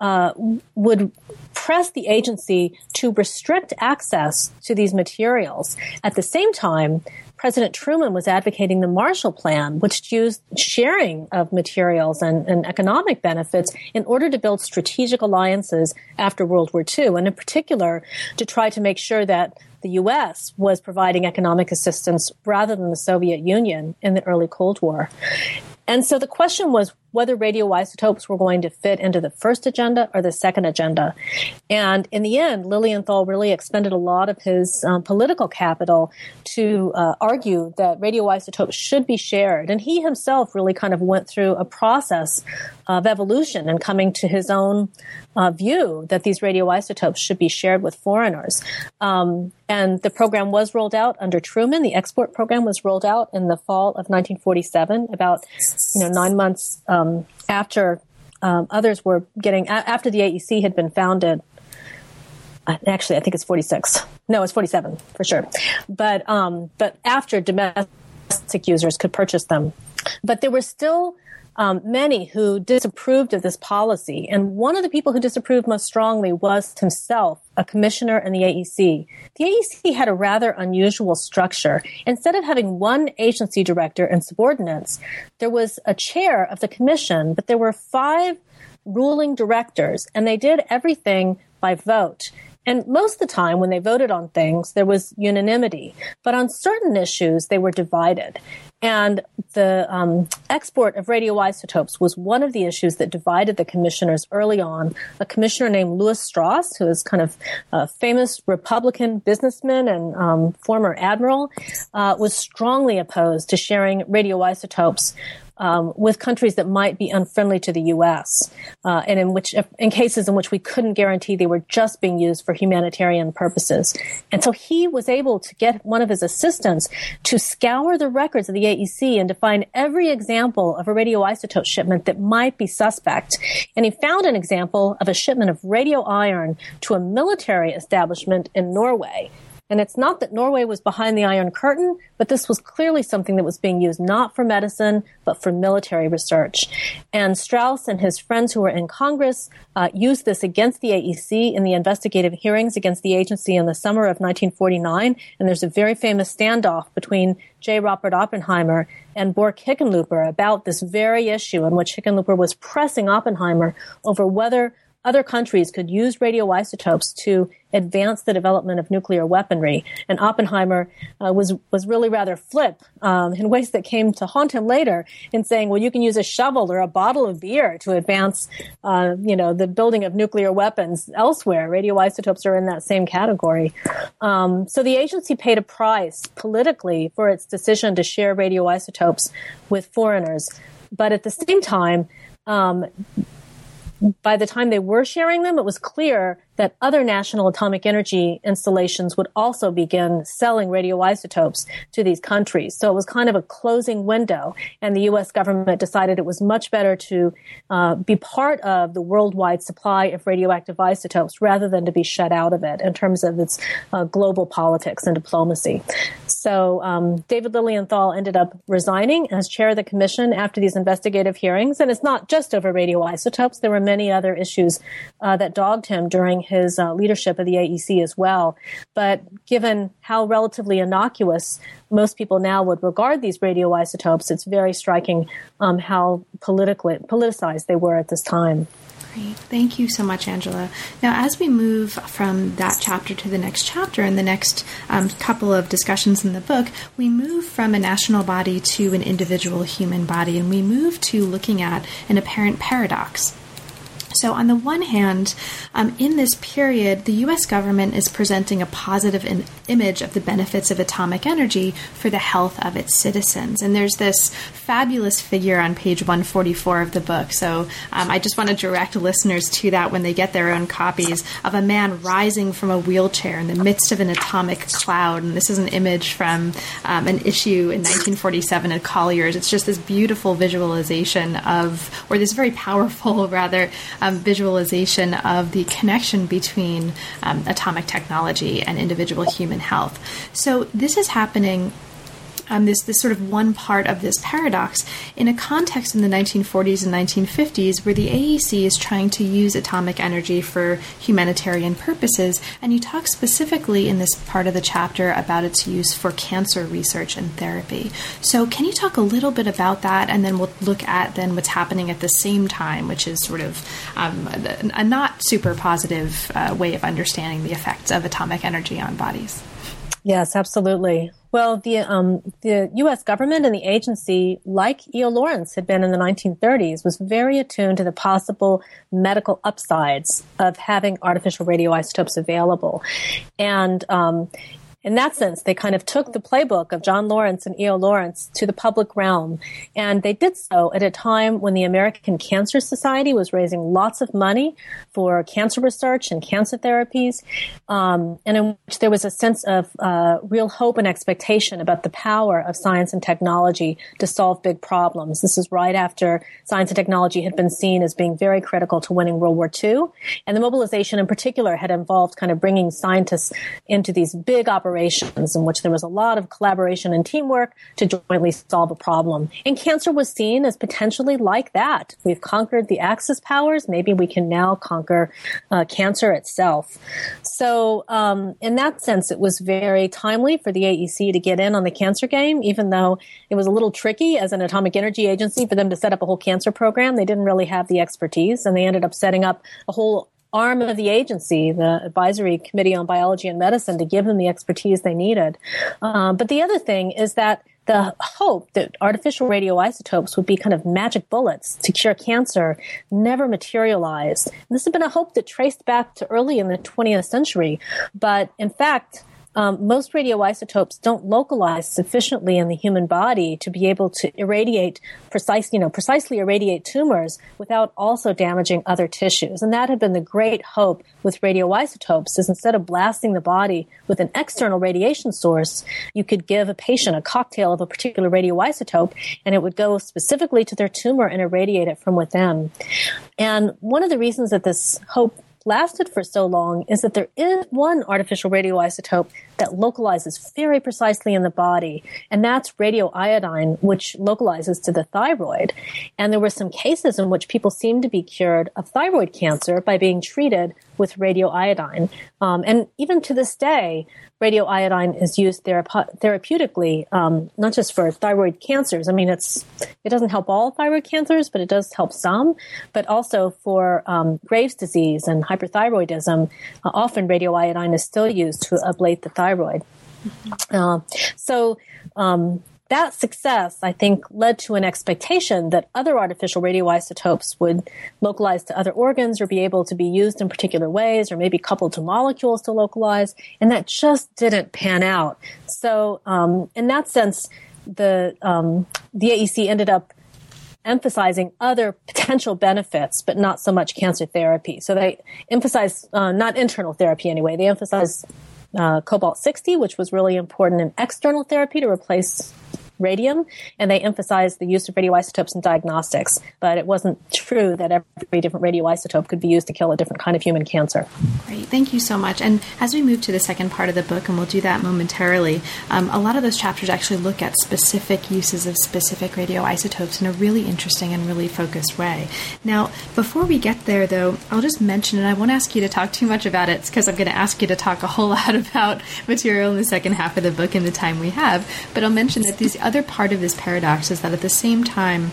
uh, would press the agency to restrict access to these materials. At the same time, President Truman was advocating the Marshall Plan, which used sharing of materials and, and, economic benefits in order to build strategic alliances after World War II, and in particular to try to make sure that the U.S. was providing economic assistance rather than the Soviet Union in the early Cold War. And so the question was whether radioisotopes were going to fit into the first agenda or the second agenda. And in the end, Lilienthal really expended a lot of his um, political capital to uh, argue that radioisotopes should be shared. And he himself really kind of went through a process of evolution and coming to his own uh, view that these radioisotopes should be shared with foreigners. Um, and the program was rolled out under Truman. The export program was rolled out in the fall of 1947, about you know nine months um, after um, others were getting after the AEC had been founded. Uh, actually, I think it's 46. No, it's 47 for sure. But um, but after domestic users could purchase them, but there were still um, many who disapproved of this policy. And one of the people who disapproved most strongly was himself, a commissioner in the AEC. The AEC had a rather unusual structure. Instead of having one agency director and subordinates, there was a chair of the commission, but there were five ruling directors, and they did everything by vote. And most of the time, when they voted on things, there was unanimity. But on certain issues, they were divided. And the um, export of radioisotopes was one of the issues that divided the commissioners early on. A commissioner named Lewis Strauss, who is kind of a famous Republican businessman and um, former admiral, uh, was strongly opposed to sharing radioisotopes um, with countries that might be unfriendly to the U.S. Uh, and in which, in cases in which we couldn't guarantee they were just being used for humanitarian purposes. And so he was able to get one of his assistants to scour the records of the AEC and to find every example of a radioisotope shipment that might be suspect. And he found an example of a shipment of radio iron to a military establishment in Norway. And it's not that Norway was behind the Iron Curtain, but this was clearly something that was being used not for medicine, but for military research. And Strauss and his friends who were in Congress uh, used this against the AEC in the investigative hearings against the agency in the summer of 1949. And there's a very famous standoff between J. Robert Oppenheimer and Bourke Hickenlooper about this very issue in which Hickenlooper was pressing Oppenheimer over whether other countries could use radioisotopes to advance the development of nuclear weaponry. And Oppenheimer uh, was was really rather flip um, in ways that came to haunt him later in saying, "Well, you can use a shovel or a bottle of beer to advance, uh, you know, the building of nuclear weapons elsewhere. Radioisotopes are in that same category." Um, so the agency paid a price politically for its decision to share radioisotopes with foreigners, but at the same time. Um, by the time they were sharing them, it was clear that other national atomic energy installations would also begin selling radioisotopes to these countries. So it was kind of a closing window, and the U.S. government decided it was much better to uh, be part of the worldwide supply of radioactive isotopes rather than to be shut out of it in terms of its uh, global politics and diplomacy. So um, David Lilienthal ended up resigning as chair of the commission after these investigative hearings, and it's not just over radioisotopes. There were many other issues uh, that dogged him during his uh, leadership of the AEC as well. But given how relatively innocuous most people now would regard these radioisotopes, it's very striking um, how politically politicized they were at this time.
Great. Thank you so much, Angela. Now, as we move from that chapter to the next chapter and the next um, couple of discussions in the book, we move from a national body to an individual human body, and we move to looking at an apparent paradox. So, on the one hand, um, in this period, the US government is presenting a positive in- image of the benefits of atomic energy for the health of its citizens. And there's this fabulous figure on page 144 of the book. So, um, I just want to direct listeners to that when they get their own copies of a man rising from a wheelchair in the midst of an atomic cloud. And this is an image from um, an issue in 1947 at Collier's. It's just this beautiful visualization of, or this very powerful, rather, um, visualization of the connection between um, atomic technology and individual human health. So this is happening um, this this sort of one part of this paradox in a context in the 1940s and 1950s where the AEC is trying to use atomic energy for humanitarian purposes, and you talk specifically in this part of the chapter about its use for cancer research and therapy. So, can you talk a little bit about that, and then we'll look at then what's happening at the same time, which is sort of um, a not super positive uh, way of understanding the effects of atomic energy on bodies.
Yes, absolutely. Well, the um, the U.S. government and the agency, like E.O. Lawrence had been in the 1930s, was very attuned to the possible medical upsides of having artificial radioisotopes available, and um, in that sense, they kind of took the playbook of John Lawrence and E.O. Lawrence to the public realm. And they did so at a time when the American Cancer Society was raising lots of money for cancer research and cancer therapies, um, and in which there was a sense of uh, real hope and expectation about the power of science and technology to solve big problems. This is right after science and technology had been seen as being very critical to winning World War II. And the mobilization in particular had involved kind of bringing scientists into these big operations in which there was a lot of collaboration and teamwork to jointly solve a problem. And cancer was seen as potentially like that. We've conquered the Axis powers. Maybe we can now conquer uh, cancer itself. So, um, in that sense, it was very timely for the AEC to get in on the cancer game, even though it was a little tricky as an atomic energy agency for them to set up a whole cancer program. They didn't really have the expertise, and they ended up setting up a whole arm of the agency, the Advisory Committee on Biology and Medicine, to give them the expertise they needed. Um, but the other thing is that the hope that artificial radioisotopes would be kind of magic bullets to cure cancer never materialized. And this has been a hope that traced back to early in the 20th century. But in fact, um, most radioisotopes don't localize sufficiently in the human body to be able to irradiate precise, you know, precisely irradiate tumors without also damaging other tissues. And that had been the great hope with radioisotopes is instead of blasting the body with an external radiation source, you could give a patient a cocktail of a particular radioisotope and it would go specifically to their tumor and irradiate it from within. And one of the reasons that this hope lasted for so long is that there is one artificial radioisotope that localizes very precisely in the body, and that's radioiodine, which localizes to the thyroid. And there were some cases in which people seemed to be cured of thyroid cancer by being treated with radioiodine. Um, and even to this day, radioiodine is used therape- therapeutically, um, not just for thyroid cancers. I mean, it's it doesn't help all thyroid cancers, but it does help some. But also for um, Graves' disease and hyperthyroidism, uh, often radioiodine is still used to ablate the thyroid. Mm-hmm. Uh, so um, that success, I think, led to an expectation that other artificial radioisotopes would localize to other organs or be able to be used in particular ways or maybe coupled to molecules to localize. And that just didn't pan out. So, um, in that sense, the, um, the AEC ended up emphasizing other potential benefits, but not so much cancer therapy. So they emphasize, uh, not internal therapy anyway, they emphasize uh, cobalt 60, which was really important in external therapy to replace radium, and they emphasized the use of radioisotopes in diagnostics. But it wasn't true that every different radioisotope could be used to kill a different kind of human cancer.
Great, thank you so much. And as we move to the second part of the book, and we'll do that momentarily, um, a lot of those chapters actually look at specific uses of specific radioisotopes in a really interesting and really focused way. Now, before we get there, though, I'll just mention, and I won't ask you to talk too much about it because I'm going to ask you to talk a whole lot about material in the second half of the book in the time we have. But I'll mention that these other part of this paradox is that at the same time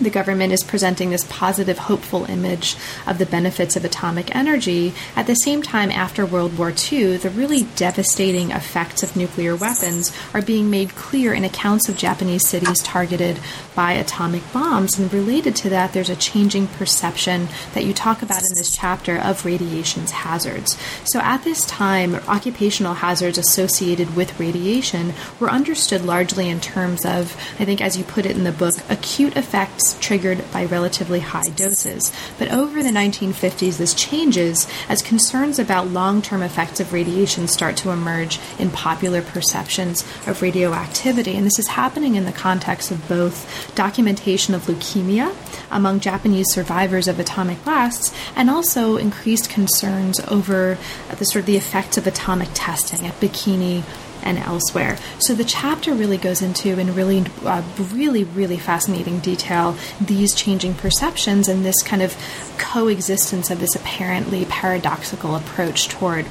the government is presenting this positive, hopeful image of the benefits of atomic energy. At the same time, after World War II, the really devastating effects of nuclear weapons are being made clear in accounts of Japanese cities targeted by atomic bombs. And related to that, there's a changing perception that you talk about in this chapter of radiation's hazards. So at this time, occupational hazards associated with radiation were understood largely in terms of, I think, as you put it in the book, acute effects triggered by relatively high doses. But over the 1950s, this changes as concerns about long term effects of radiation start to emerge in popular perceptions of radioactivity. And this is happening in the context of both documentation of leukemia among Japanese survivors of atomic blasts and also increased concerns over the sort of the effects of atomic testing at Bikini and elsewhere. So the chapter really goes into, in really, uh, really, really fascinating detail, these changing perceptions and this kind of coexistence of this apparently paradoxical approach toward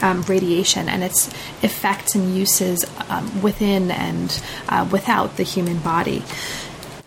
um, radiation and its effects and uses um, within and uh, without the human body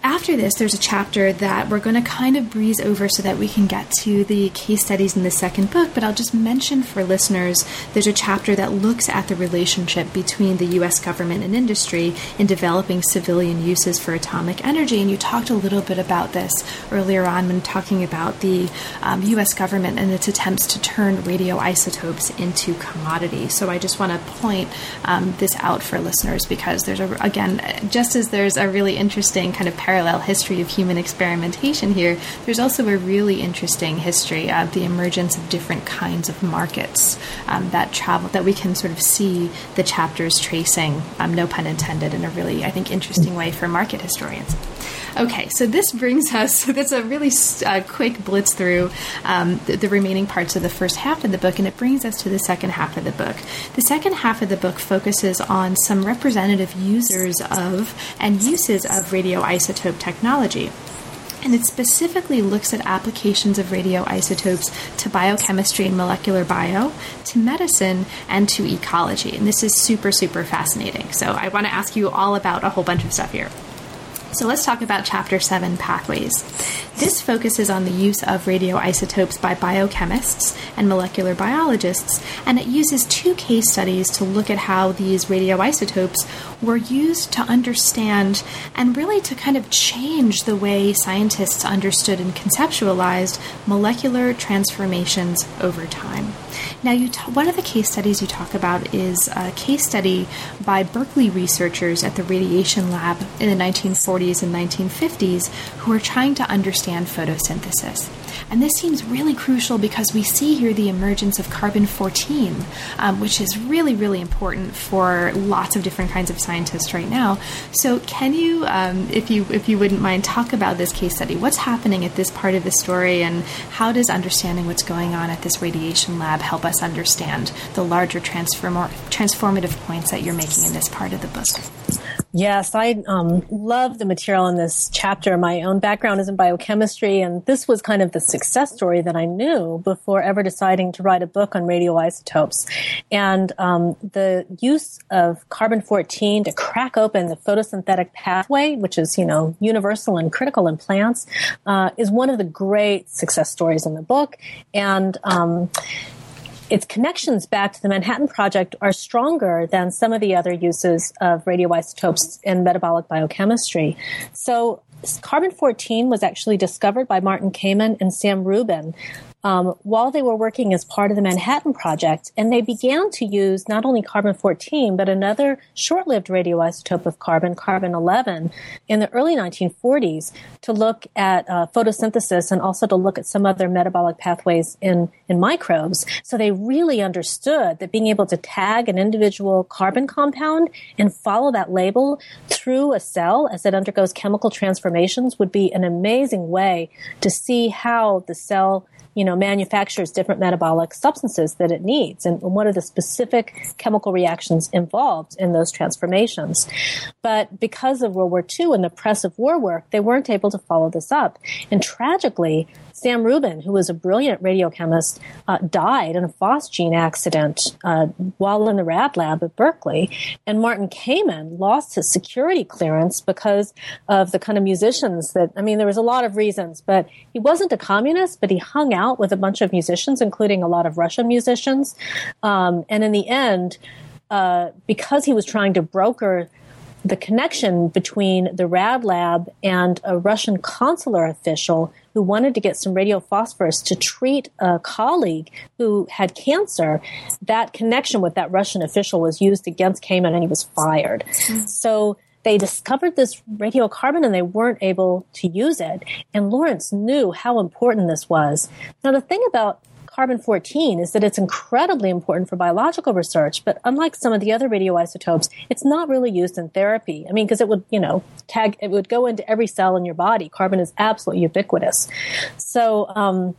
after this, there's a chapter that we're going to kind of breeze over so that we can get to the case studies in the second book. But I'll just mention for listeners there's a chapter that looks at the relationship between the U.S. government and industry in developing civilian uses for atomic energy. And you talked a little bit about this earlier on when talking about the um, U.S. government and its attempts to turn radioisotopes into commodity. So I just want to point um, this out for listeners because there's a, again, just as there's a really interesting kind of paradigm parallel history of human experimentation here, there's also a really interesting history of the emergence of different kinds of markets um, that travel that we can sort of see the chapters tracing, um, no pun intended, in a really I think interesting way for market historians. Okay, so this brings us, that's a really uh, quick blitz through um, the, the, remaining parts of the first half of the book, and it brings us to the second half of the book. The second half of the book focuses on some representative users of and uses of radioisotope technology and it specifically looks at applications of radioisotopes to biochemistry and molecular bio, to medicine, and to ecology. And this is super, super fascinating. So I want to ask you all about a whole bunch of stuff here. So let's talk about Chapter 7 Pathways. This focuses on the use of radioisotopes by biochemists and molecular biologists, and it uses two case studies to look at how these radioisotopes were used to understand and really to kind of change the way scientists understood and conceptualized molecular transformations over time. Now, you t- one of the case studies you talk about is a case study by Berkeley researchers at the Radiation Lab in the 1940s and 1950s who were trying to understand photosynthesis. And this seems really crucial because we see here the emergence of carbon 14, um, which is really, really important for lots of different kinds of scientists right now. So, can you, um, if you if you wouldn't mind, talk about this case study? What's happening at this part of the story, and how does understanding what's going on at this radiation lab help us understand the larger transform- transformative points that you're making in this part of the book?
Yes, I um, love the material in this chapter. My own background is in biochemistry, and this was kind of the success story that I knew before ever deciding to write a book on radioisotopes. And um, the use of carbon 14 to crack open the photosynthetic pathway, which is, you know, universal and critical in plants, uh, is one of the great success stories in the book. And um, its connections back to the Manhattan Project are stronger than some of the other uses of radioisotopes in metabolic biochemistry. So carbon 14 was actually discovered by Martin Kamen and Sam Ruben um, while they were working as part of the Manhattan Project, and they began to use not only carbon 14, but another short lived radioisotope of carbon, carbon 11, in the early 1940s to look at uh, photosynthesis and also to look at some other metabolic pathways in, in microbes. So they really understood that being able to tag an individual carbon compound and follow that label through a cell as it undergoes chemical transformations would be an amazing way to see how the cell you know, manufactures different metabolic substances that it needs and what are the specific chemical reactions involved in those transformations. But because of World War II and the press of war work, they weren't able to follow this up. And tragically, Sam Ruben, who was a brilliant radiochemist, uh, died in a phosgene accident uh, while in the rad lab at Berkeley. And Martin Kamen lost his security clearance because of the kind of musicians that, I mean, there was a lot of reasons, but he wasn't a communist, but he hung out with a bunch of musicians, including a lot of Russian musicians. Um, and in the end, uh, because he was trying to broker the connection between the rad lab and a Russian consular official who wanted to get some radiophosphorus to treat a colleague who had cancer, that connection with that Russian official was used against Kamen and he was fired. So they discovered this radiocarbon and they weren't able to use it. And Lawrence knew how important this was. Now, the thing about carbon 14 is that it's incredibly important for biological research, but unlike some of the other radioisotopes, it's not really used in therapy. I mean, because it would, you know, tag, it would go into every cell in your body. Carbon is absolutely ubiquitous. So, um,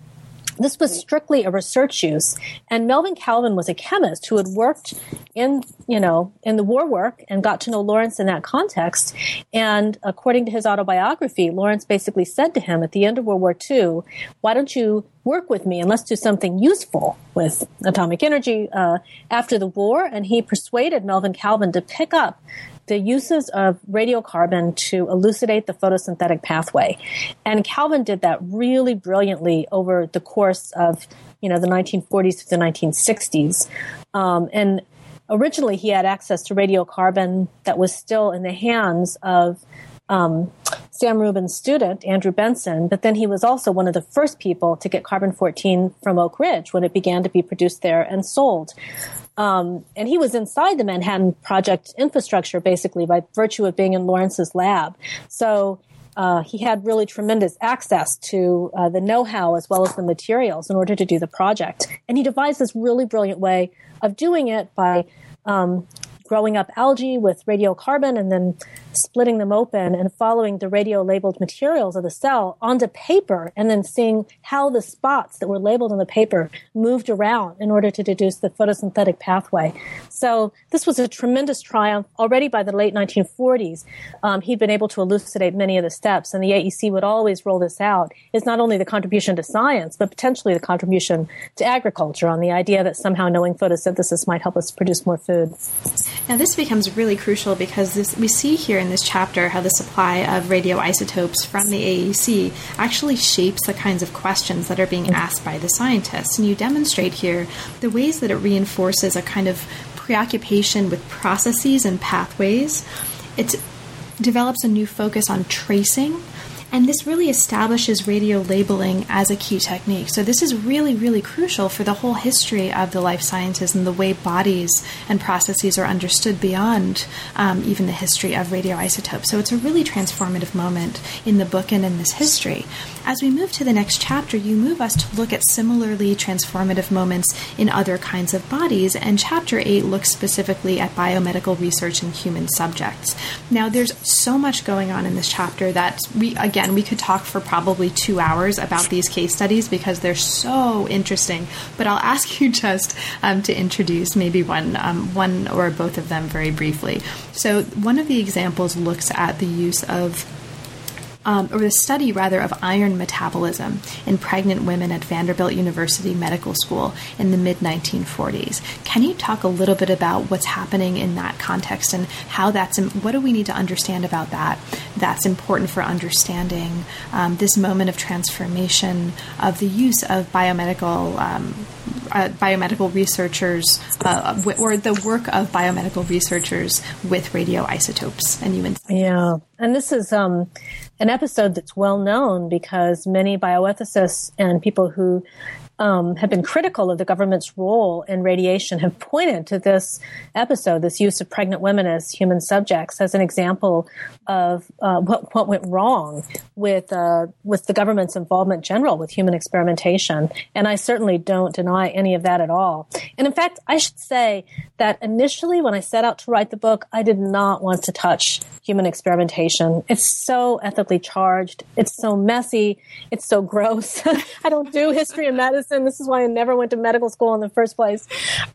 this was strictly a research use. And Melvin Calvin was a chemist who had worked in, you know, in the war work and got to know Lawrence in that context. And according to his autobiography, Lawrence basically said to him at the end of World War II, why don't you work with me and let's do something useful with atomic energy uh, after the war? And he persuaded Melvin Calvin to pick up the uses of radiocarbon to elucidate the photosynthetic pathway. And Calvin did that really brilliantly over the course of, you know, the 1940s to the 1960s. Um, and originally he had access to radiocarbon that was still in the hands of um, Sam Ruben's student, Andrew Benson, but then he was also one of the first people to get carbon 14 from Oak Ridge when it began to be produced there and sold. Um, and he was inside the Manhattan Project infrastructure basically by virtue of being in Lawrence's lab. So uh, he had really tremendous access to uh, the know-how as well as the materials in order to do the project. And he devised this really brilliant way of doing it by um, growing up algae with radiocarbon and then splitting them open and following the radio labeled materials of the cell onto paper and then seeing how the spots that were labeled on the paper moved around in order to deduce the photosynthetic pathway. So this was a tremendous triumph already by the late 1940s. Um, he'd been able to elucidate many of the steps and the AEC would always roll this out is not only the contribution to science, but potentially the contribution to agriculture on the idea that somehow knowing photosynthesis might help us produce more food.
Now this becomes really crucial because this, we see here in this chapter how the supply of radioisotopes from the AEC actually shapes the kinds of questions that are being asked by the scientists. And you demonstrate here the ways that it reinforces a kind of preoccupation with processes and pathways. It develops a new focus on tracing and this really establishes radio labeling as a key technique. So, this is really, really crucial for the whole history of the life sciences and the way bodies and processes are understood beyond um, even the history of radioisotopes. So, it's a really transformative moment in the book and in this history. As we move to the next chapter, you move us to look at similarly transformative moments in other kinds of bodies, and chapter 8 looks specifically at biomedical research in human subjects. Now, there's so much going on in this chapter that we, again, we could talk for probably two hours about these case studies because they're so interesting. But I'll ask you just um, to introduce maybe one, um, one or both of them very briefly. So, one of the examples looks at the use of um, or the study rather of iron metabolism in pregnant women at Vanderbilt University Medical School in the mid 1940s. Can you talk a little bit about what's happening in that context and how that's what do we need to understand about that? That's important for understanding um, this moment of transformation of the use of biomedical. Um, uh, biomedical researchers uh, or the work of biomedical researchers with radioisotopes and human.
Yeah, and this is um, an episode that's well known because many bioethicists and people who um, have been critical of the government's role in radiation have pointed to this episode, this use of pregnant women as human subjects, as an example of uh, what what went wrong with uh, with the government's involvement general with human experimentation. And I certainly don't deny any of that at all. And in fact, I should say that initially, when I set out to write the book, I did not want to touch human experimentation. It's so ethically charged. It's so messy. It's so gross. I don't do history and medicine medicine. This is why I never went to medical school in the first place.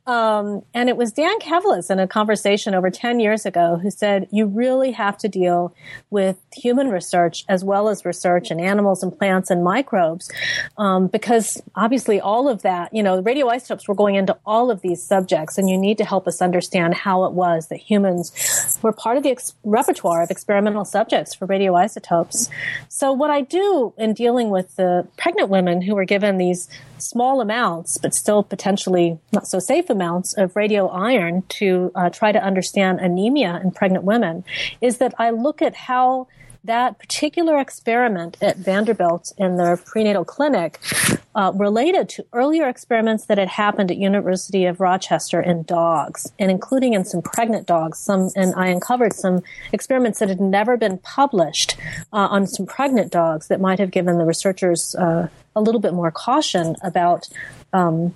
Um, and it was Dan Kevles in a conversation over 10 years ago who said, you really have to deal with human research as well as research in animals and plants and microbes. Um, because obviously all of that, you know, radioisotopes were going into all of these subjects and you need to help us understand how it was that humans were part of the ex- repertoire of experimental subjects for radioisotopes. So what I do in dealing with the pregnant women who were given these small amounts, but still potentially not so safe amounts of radio iron to uh, try to understand anemia in pregnant women is that I look at how that particular experiment at Vanderbilt in their prenatal clinic uh, related to earlier experiments that had happened at University of Rochester in dogs, and including in some pregnant dogs. Some, and I uncovered some experiments that had never been published uh, on some pregnant dogs that might have given the researchers uh, a little bit more caution about um,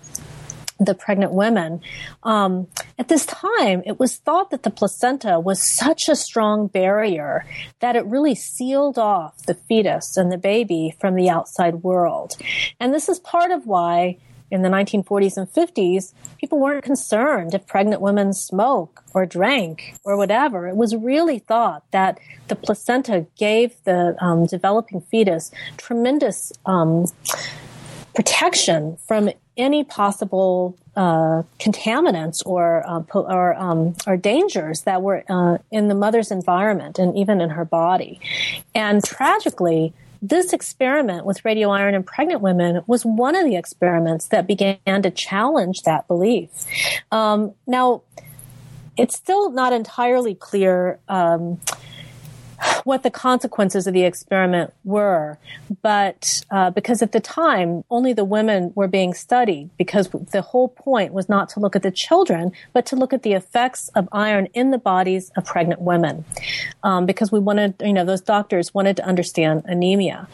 the pregnant women. Um, at this time, it was thought that the placenta was such a strong barrier that it really sealed off the fetus and the baby from the outside world. And this is part of why in the 1940s and 50s, people weren't concerned if pregnant women smoke or drank or whatever. It was really thought that the placenta gave the um, developing fetus tremendous um, protection from any possible uh, contaminants or uh, or, um, or dangers that were uh, in the mother's environment and even in her body. And tragically, this experiment with radio iron in pregnant women was one of the experiments that began to challenge that belief. Um, now, it's still not entirely clear. Um, what the consequences of the experiment were, but uh, because at the time only the women were being studied, because the whole point was not to look at the children, but to look at the effects of iron in the bodies of pregnant women, um, because we wanted, you know, those doctors wanted to understand anemia.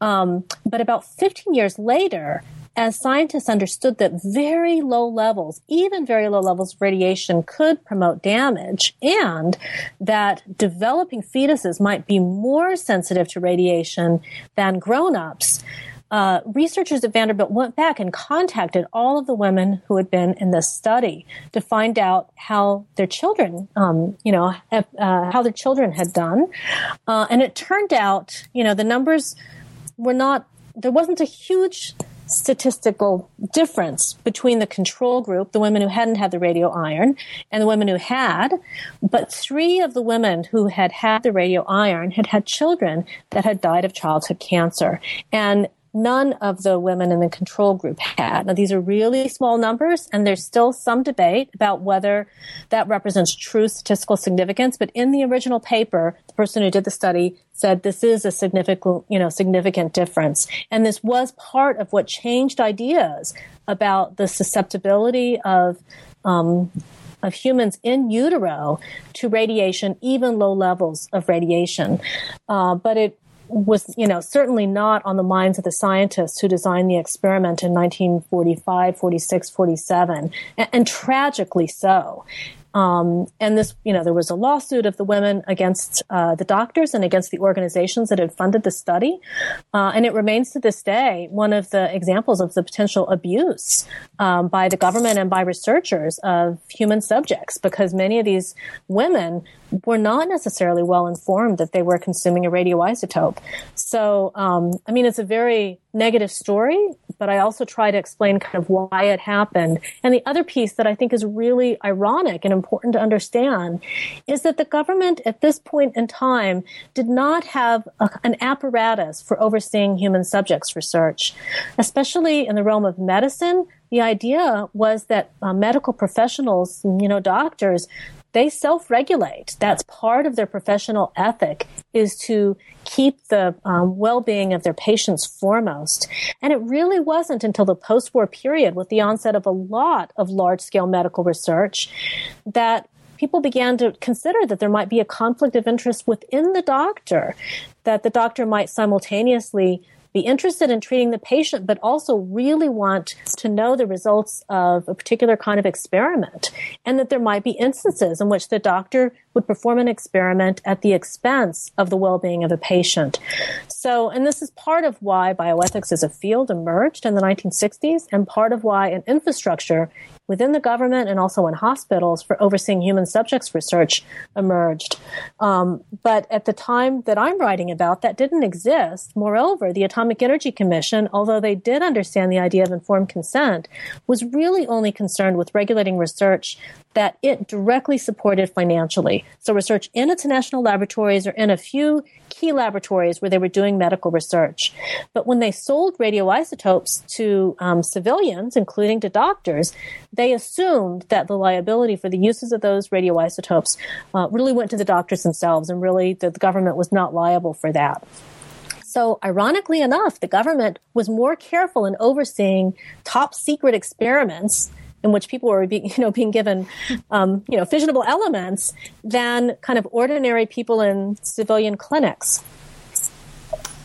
Um, but about 15 years later, as scientists understood that very low levels, even very low levels of radiation could promote damage and that developing fetuses might be more sensitive to radiation than grown-ups, uh, researchers at Vanderbilt went back and contacted all of the women who had been in this study to find out how their children, um, you know, uh, how their children had done. Uh, and it turned out, you know, the numbers were not, there wasn't a huge statistical difference between the control group, the women who hadn't had the radio iron, and the women who had. But three of the women who had had the radio iron had had children that had died of childhood cancer. And none of the women in the control group had. Now, these are really small numbers, and there's still some debate about whether that represents true statistical significance. But in the original paper, the person who did the study said this is a significant, you know, significant difference. And this was part of what changed ideas about the susceptibility of, um, of humans in utero to radiation, even low levels of radiation. Uh, but it was, you know, certainly not on the minds of the scientists who designed the experiment in 1945, 46, 47, and, and tragically so. Um, and this, you know, there was a lawsuit of the women against uh, the doctors and against the organizations that had funded the study. Uh, and it remains to this day one of the examples of the potential abuse um, by the government and by researchers of human subjects because many of these women were not necessarily well informed that they were consuming a radioisotope. So, um, I mean, it's a very negative story, but I also try to explain kind of why it happened. And the other piece that I think is really ironic and important to understand is that the government at this point in time did not have a, an apparatus for overseeing human subjects research, especially in the realm of medicine the idea was that uh, medical professionals, you know, doctors, they self-regulate. That's part of their professional ethic is to keep the um, well-being of their patients foremost. And it really wasn't until the post-war period with the onset of a lot of large-scale medical research that people began to consider that there might be a conflict of interest within the doctor, that the doctor might simultaneously be interested in treating the patient, but also really want to know the results of a particular kind of experiment. And that there might be instances in which the doctor would perform an experiment at the expense of the well-being of a patient. So, and this is part of why bioethics as a field emerged in the 1960s and part of why an infrastructure within the government and also in hospitals for overseeing human subjects research emerged. Um, but at the time that I'm writing about, that didn't exist. Moreover, the Atomic Energy Commission, although they did understand the idea of informed consent, was really only concerned with regulating research that it directly supported financially. So research in its national laboratories or in a few key laboratories where they were doing medical research. But when they sold radioisotopes to um, civilians, including to doctors, they assumed that the liability for the uses of those radioisotopes uh, really went to the doctors themselves and really the government was not liable for that. So, ironically enough, the government was more careful in overseeing top secret experiments in which people were being, you know, being given, um, you know, fissionable elements than kind of ordinary people in civilian clinics.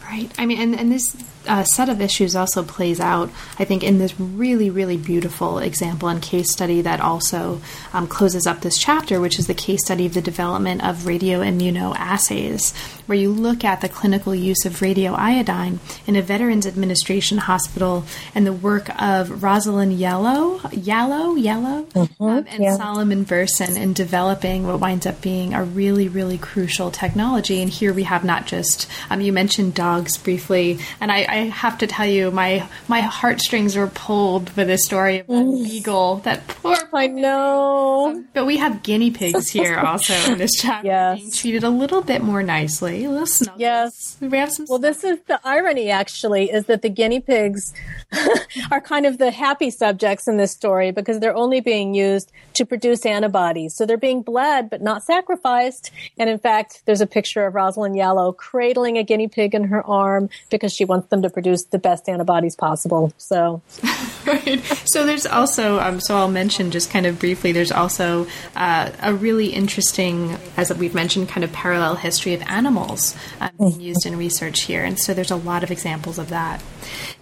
Right. I mean, and, and this uh, set of issues also plays out, I think, in this really, really beautiful example and case study that also um, closes up this chapter, which is the case study of the development of radioimmunoassays, where you look at the clinical use of radioiodine in a Veterans Administration hospital and the work of Rosalind Yellow, Yellow, Yellow, mm-hmm, um, and yeah. Solomon Berson in developing what winds up being a really, really crucial technology. And here we have not just, um, you mentioned dogs briefly, and I, I, have to tell you, my my heartstrings were pulled for this story of that beagle. That poor.
I know. Um,
but we have guinea pigs here also in this chapter, yes. being treated a little bit more nicely, a little snuggles.
Yes,
we have some.
Well, this is the irony. Actually, is that the guinea pigs are kind of the happy subjects in this story because they're only being used to produce antibodies. So they're being bled but not sacrificed. And in fact, there's a picture of Rosalind Yalow cradling a guinea pig in her arm because she wants them to produce the best antibodies possible. So,
right. So there's also, um, so I'll mention just kind of briefly, there's also uh, a really interesting, as we've mentioned, kind of parallel history of animals um, used in research here. And so there's a lot of examples of that.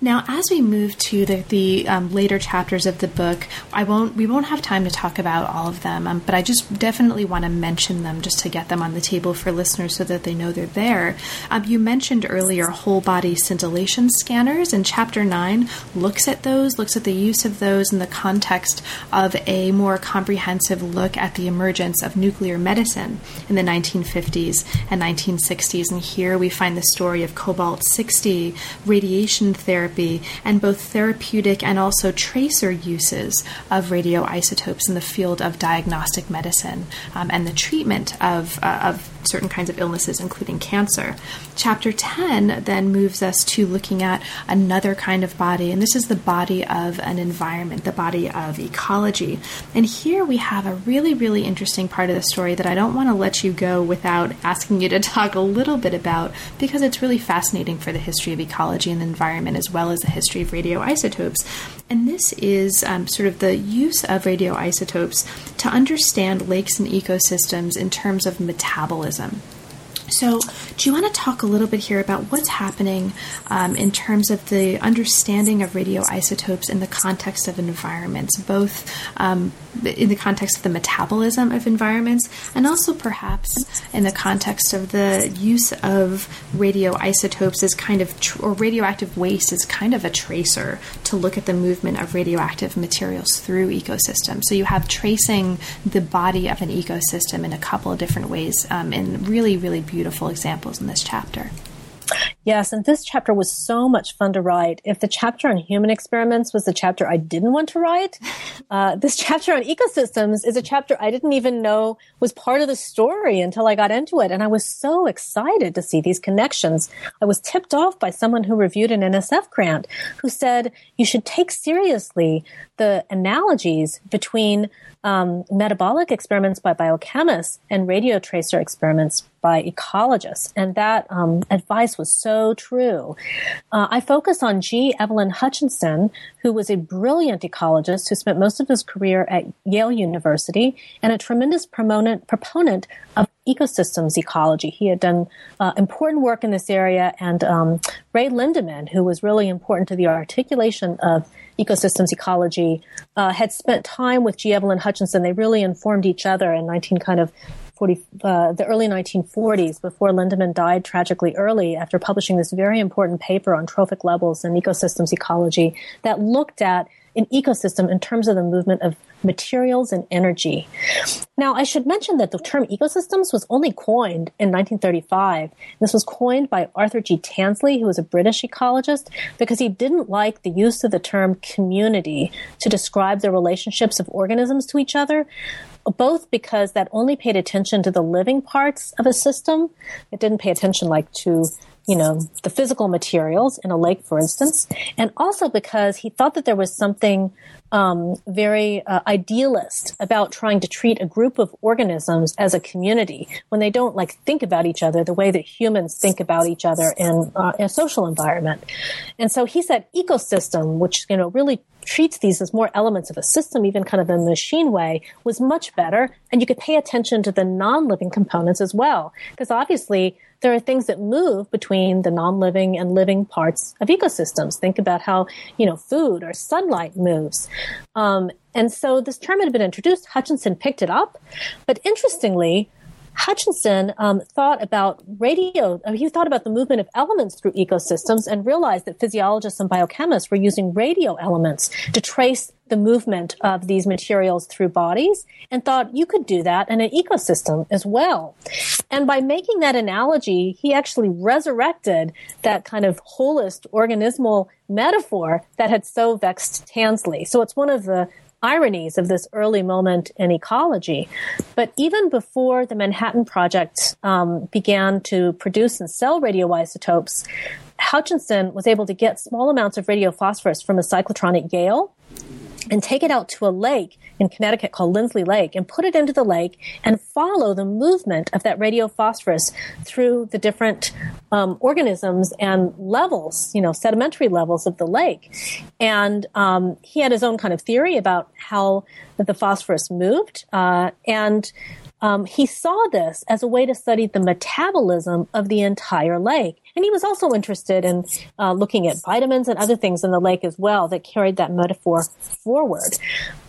Now, as we move to the, the um, later chapters of the book, I won't we won't have time to talk about all of them, um, but I just definitely want to mention them just to get them on the table for listeners so that they know they're there. Um, you mentioned earlier whole body scintillation scanners, and Chapter Nine looks at those, looks at the use of those in the context of a more comprehensive look at the emergence of nuclear medicine in the 1950s and 1960s. And here we find the story of cobalt 60 radiation therapy and both therapeutic and also tracer uses of radioisotopes in the field of diagnostic medicine um, and the treatment of, uh, of certain kinds of illnesses, including cancer. Chapter 10 then moves us to looking at another kind of body, and this is the body of an environment, the body of ecology. And here we have a really, really interesting part of the story that I don't want to let you go without asking you to talk a little bit about because it's really fascinating for the history of ecology and the environment as well as the history of radioisotopes. And this is um, sort of the use of radioisotopes to understand lakes and ecosystems in terms of metabolism. So, do you want to talk a little bit here about what's happening um, in terms of the understanding of radioisotopes in the context of environments, both um, in the context of the metabolism of environments and also perhaps in the context of the use of radioisotopes as kind of, tr- or radioactive waste as kind of a tracer to look at the movement of radioactive materials through ecosystems. So, you have tracing the body of an ecosystem in a couple of different ways um, in really, really beautiful examples in this chapter.
Yes, and this chapter was so much fun to write. If the chapter on human experiments was the chapter I didn't want to write, uh, this chapter on ecosystems is a chapter I didn't even know was part of the story until I got into it. And I was so excited to see these connections. I was tipped off by someone who reviewed an NSF grant who said you should take seriously the analogies between um, metabolic experiments by biochemists and radio tracer experiments by ecologists. And that um, advice was so true. Uh, I focus on G. Evelyn Hutchinson, who was a brilliant ecologist who spent most of his career at Yale University and a tremendous proponent, proponent of ecosystems ecology. He had done uh, important work in this area, and um, Ray Lindeman, who was really important to the articulation of ecosystems ecology, uh, had spent time with G. Evelyn Hutchinson. They really informed each other in 19 kind of 40, uh, the early 1940s before Lindeman died tragically early after publishing this very important paper on trophic levels and ecosystems ecology that looked at an ecosystem in terms of the movement of materials and energy. Now, I should mention that the term ecosystems was only coined in 1935. This was coined by Arthur G. Tansley, who was a British ecologist, because he didn't like the use of the term community to describe the relationships of organisms to each other, both because that only paid attention to the living parts of a system. It didn't pay attention like to you know, the physical materials in a lake, for instance, and also because he thought that there was something um, very uh, idealist about trying to treat a group of organisms as a community when they don't like think about each other the way that humans think about each other in, uh, in a social environment. And so he said ecosystem, which you know really treats these as more elements of a system, even kind of in a machine way, was much better. And you could pay attention to the non-living components as well, because obviously there are things that move between the non-living and living parts of ecosystems. Think about how, you know, food or sunlight moves. Um, and so this term had been introduced. Hutchinson picked it up. But interestingly, Hutchinson um, thought about radio, uh, he thought about the movement of elements through ecosystems and realized that physiologists and biochemists were using radio elements to trace the movement of these materials through bodies and thought you could do that in an ecosystem as well. And by making that analogy, he actually resurrected that kind of holist organismal metaphor that had so vexed Tansley. So it's one of the ironies of this early moment in ecology. But even before the Manhattan Project um, began to produce and sell radioisotopes, Hutchinson was able to get small amounts of radiophosphorus from a cyclotron at Yale and take it out to a lake in Connecticut called Linsley Lake and put it into the lake and follow the movement of that radiophosphorus through the different um, organisms and levels, you know, sedimentary levels of the lake. And um, he had his own kind of theory about how the phosphorus moved. Uh, and um, he saw this as a way to study the metabolism of the entire lake. And he was also interested in uh, looking at vitamins and other things in the lake as well that carried that metaphor forward.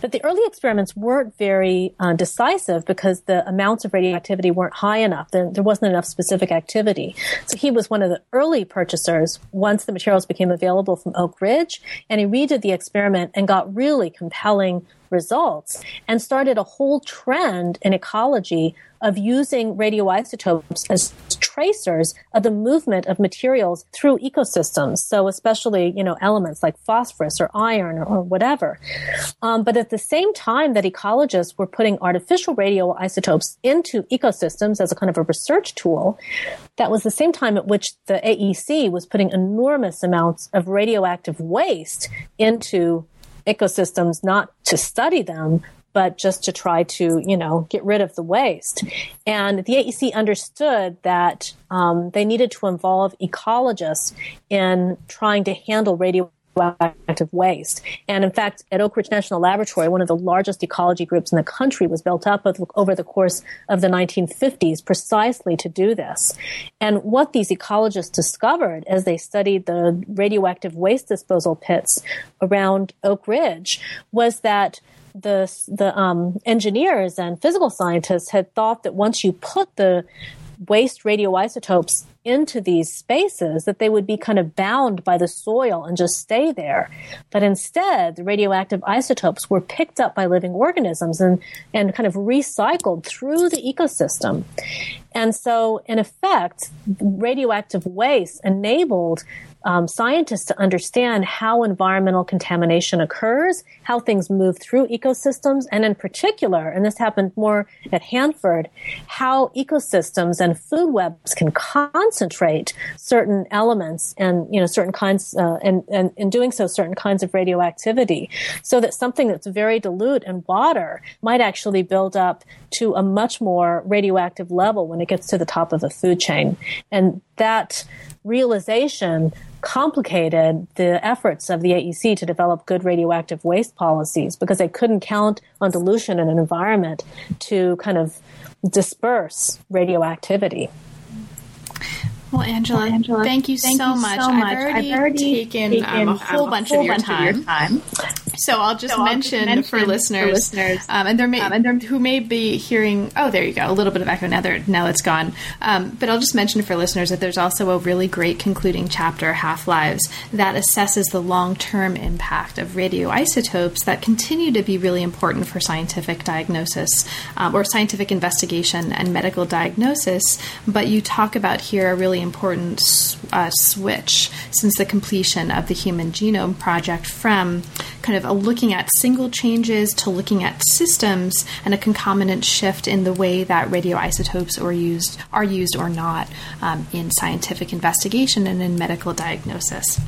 But the early experiments weren't very uh, decisive because the amounts of radioactivity weren't high enough. There, there wasn't enough specific activity. So he was one of the early purchasers once the materials became available from Oak Ridge. And he redid the experiment and got really compelling results and started a whole trend in ecology of using radioisotopes as tracers of the movement of materials through ecosystems. So especially, you know, elements like phosphorus or iron or, or whatever. Um, but at the same time that ecologists were putting artificial radioisotopes into ecosystems as a kind of a research tool, that was the same time at which the AEC was putting enormous amounts of radioactive waste into ecosystems not to study them, but just to try to, you know, get rid of the waste. And the AEC understood that um, they needed to involve ecologists in trying to handle radio radioactive waste. And in fact, at Oak Ridge National Laboratory, one of the largest ecology groups in the country was built up over the course of the 1950s precisely to do this. And what these ecologists discovered as they studied the radioactive waste disposal pits around Oak Ridge was that the the um, engineers and physical scientists had thought that once you put the waste radioisotopes into these spaces that they would be kind of bound by the soil and just stay there. But instead, the radioactive isotopes were picked up by living organisms and, and kind of recycled through the ecosystem. And so, in effect, radioactive waste enabled um, scientists to understand how environmental contamination occurs, how things move through ecosystems, and in particular, and this happened more at Hanford, how ecosystems and food webs can concentrate certain elements and you know certain kinds, uh, and, and in doing so, certain kinds of radioactivity, so that something that's very dilute in water might actually build up to a much more radioactive level when it gets to the top of the food chain, and that realization complicated the efforts of the AEC to develop good radioactive waste policies because they couldn't count on dilution in an environment to kind of disperse radioactivity.
Well, Angela, well, Angela thank you, thank so, you much. so, much. I've already, I've already taken, taken um, a whole, um, bunch, a whole of bunch, of your time. So I'll just, so mention, I'll just mention, for listeners, for listeners um, and there may um, and there, who may be hearing. Oh, there you go, a little bit of echo now. There, now it's gone. Um, but I'll just mention for listeners that there's also a really great concluding chapter, Half Lives, that assesses the long term impact of radioisotopes that continue to be really important for scientific diagnosis um, or scientific investigation and medical diagnosis. But you talk about here a really important uh, switch since the completion of the Human Genome Project from kind of a looking at single changes to looking at systems and a concomitant shift in the way that radioisotopes are used, are used or not um, in scientific investigation and in medical diagnosis.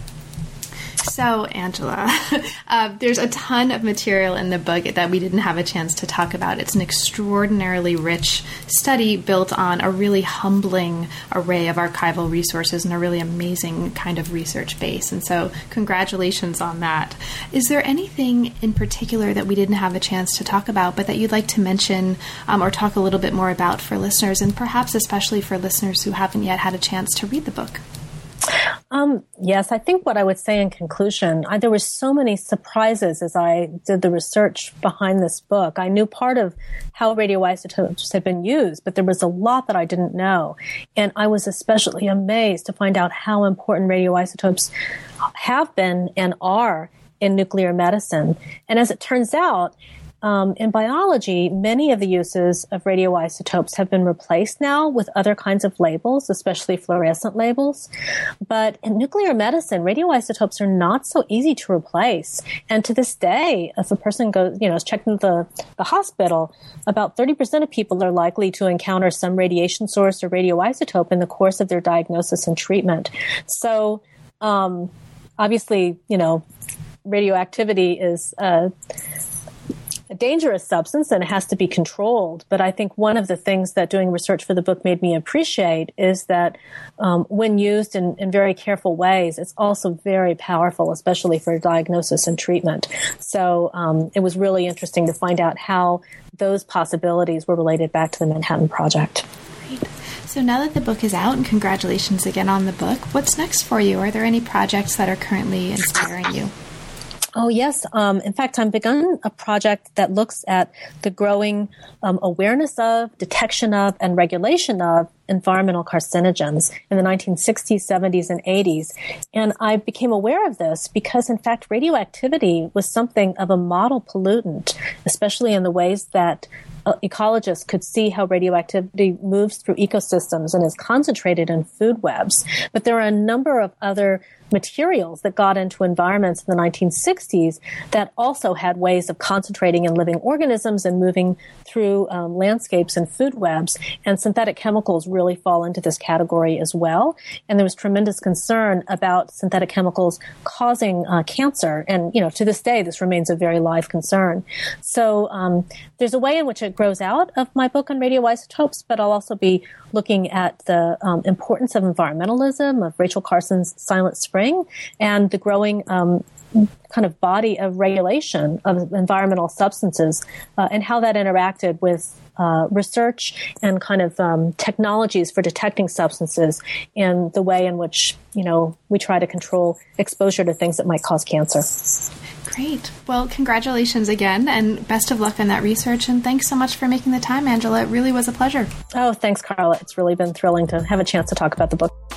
So, Angela, uh, there's a ton of material in the book that we didn't have a chance to talk about. It's an extraordinarily rich study built on a really humbling array of archival resources and a really amazing kind of research base. And so, congratulations on that. Is there anything in particular that we didn't have a chance to talk about, but that you'd like to mention um, or talk a little bit more about for listeners, and perhaps especially for listeners who haven't yet had a chance to read the book?
Um, yes, I think what I would say in conclusion, I, there were so many surprises as I did the research behind this book. I knew part of how radioisotopes had been used, but there was a lot that I didn't know. And I was especially amazed to find out how important radioisotopes have been and are in nuclear medicine. And as it turns out, um, in biology, many of the uses of radioisotopes have been replaced now with other kinds of labels, especially fluorescent labels. But in nuclear medicine, radioisotopes are not so easy to replace. And to this day, if a person goes, you know, is checked into the, the hospital, about 30% of people are likely to encounter some radiation source or radioisotope in the course of their diagnosis and treatment. So, um, obviously, you know, radioactivity is, uh, a dangerous substance and it has to be controlled. But I think one of the things that doing research for the book made me appreciate is that um, when used in, in, very careful ways, it's also very powerful, especially for diagnosis and treatment. So um, it was really interesting to find out how those possibilities were related back to the Manhattan Project.
So now that the book is out, and congratulations again on the book, what's next for you? Are there any projects that are currently inspiring you?
Oh, yes. Um, in fact, I've begun a project that looks at the growing um, awareness of, detection of, and regulation of environmental carcinogens in the 1960s, 70s, and 80s. And I became aware of this because, in fact, radioactivity was something of a model pollutant, especially in the ways that uh, ecologists could see how radioactivity moves through ecosystems and is concentrated in food webs. But there are a number of other materials that got into environments in the 1960s that also had ways of concentrating in living organisms and moving through um, landscapes and food webs. And synthetic chemicals really fall into this category as well. And there was tremendous concern about synthetic chemicals causing uh, cancer. And, you know, to this day, this remains a very live concern. So um, there's a way in which it grows out of my book on radioisotopes, but I'll also be looking at the um, importance of environmentalism, of Rachel Carson's Silent Spring, and the growing um, kind of body of regulation of environmental substances uh, and how that interacted with uh, research and kind of um, technologies for detecting substances and the way in which you know we try to control exposure to things that might cause cancer.
Great. Well, congratulations again and best of luck on that research. And thanks so much for making the time, Angela. It really was a pleasure.
Oh, thanks, Carla. It's really been thrilling to have a chance to talk about the book.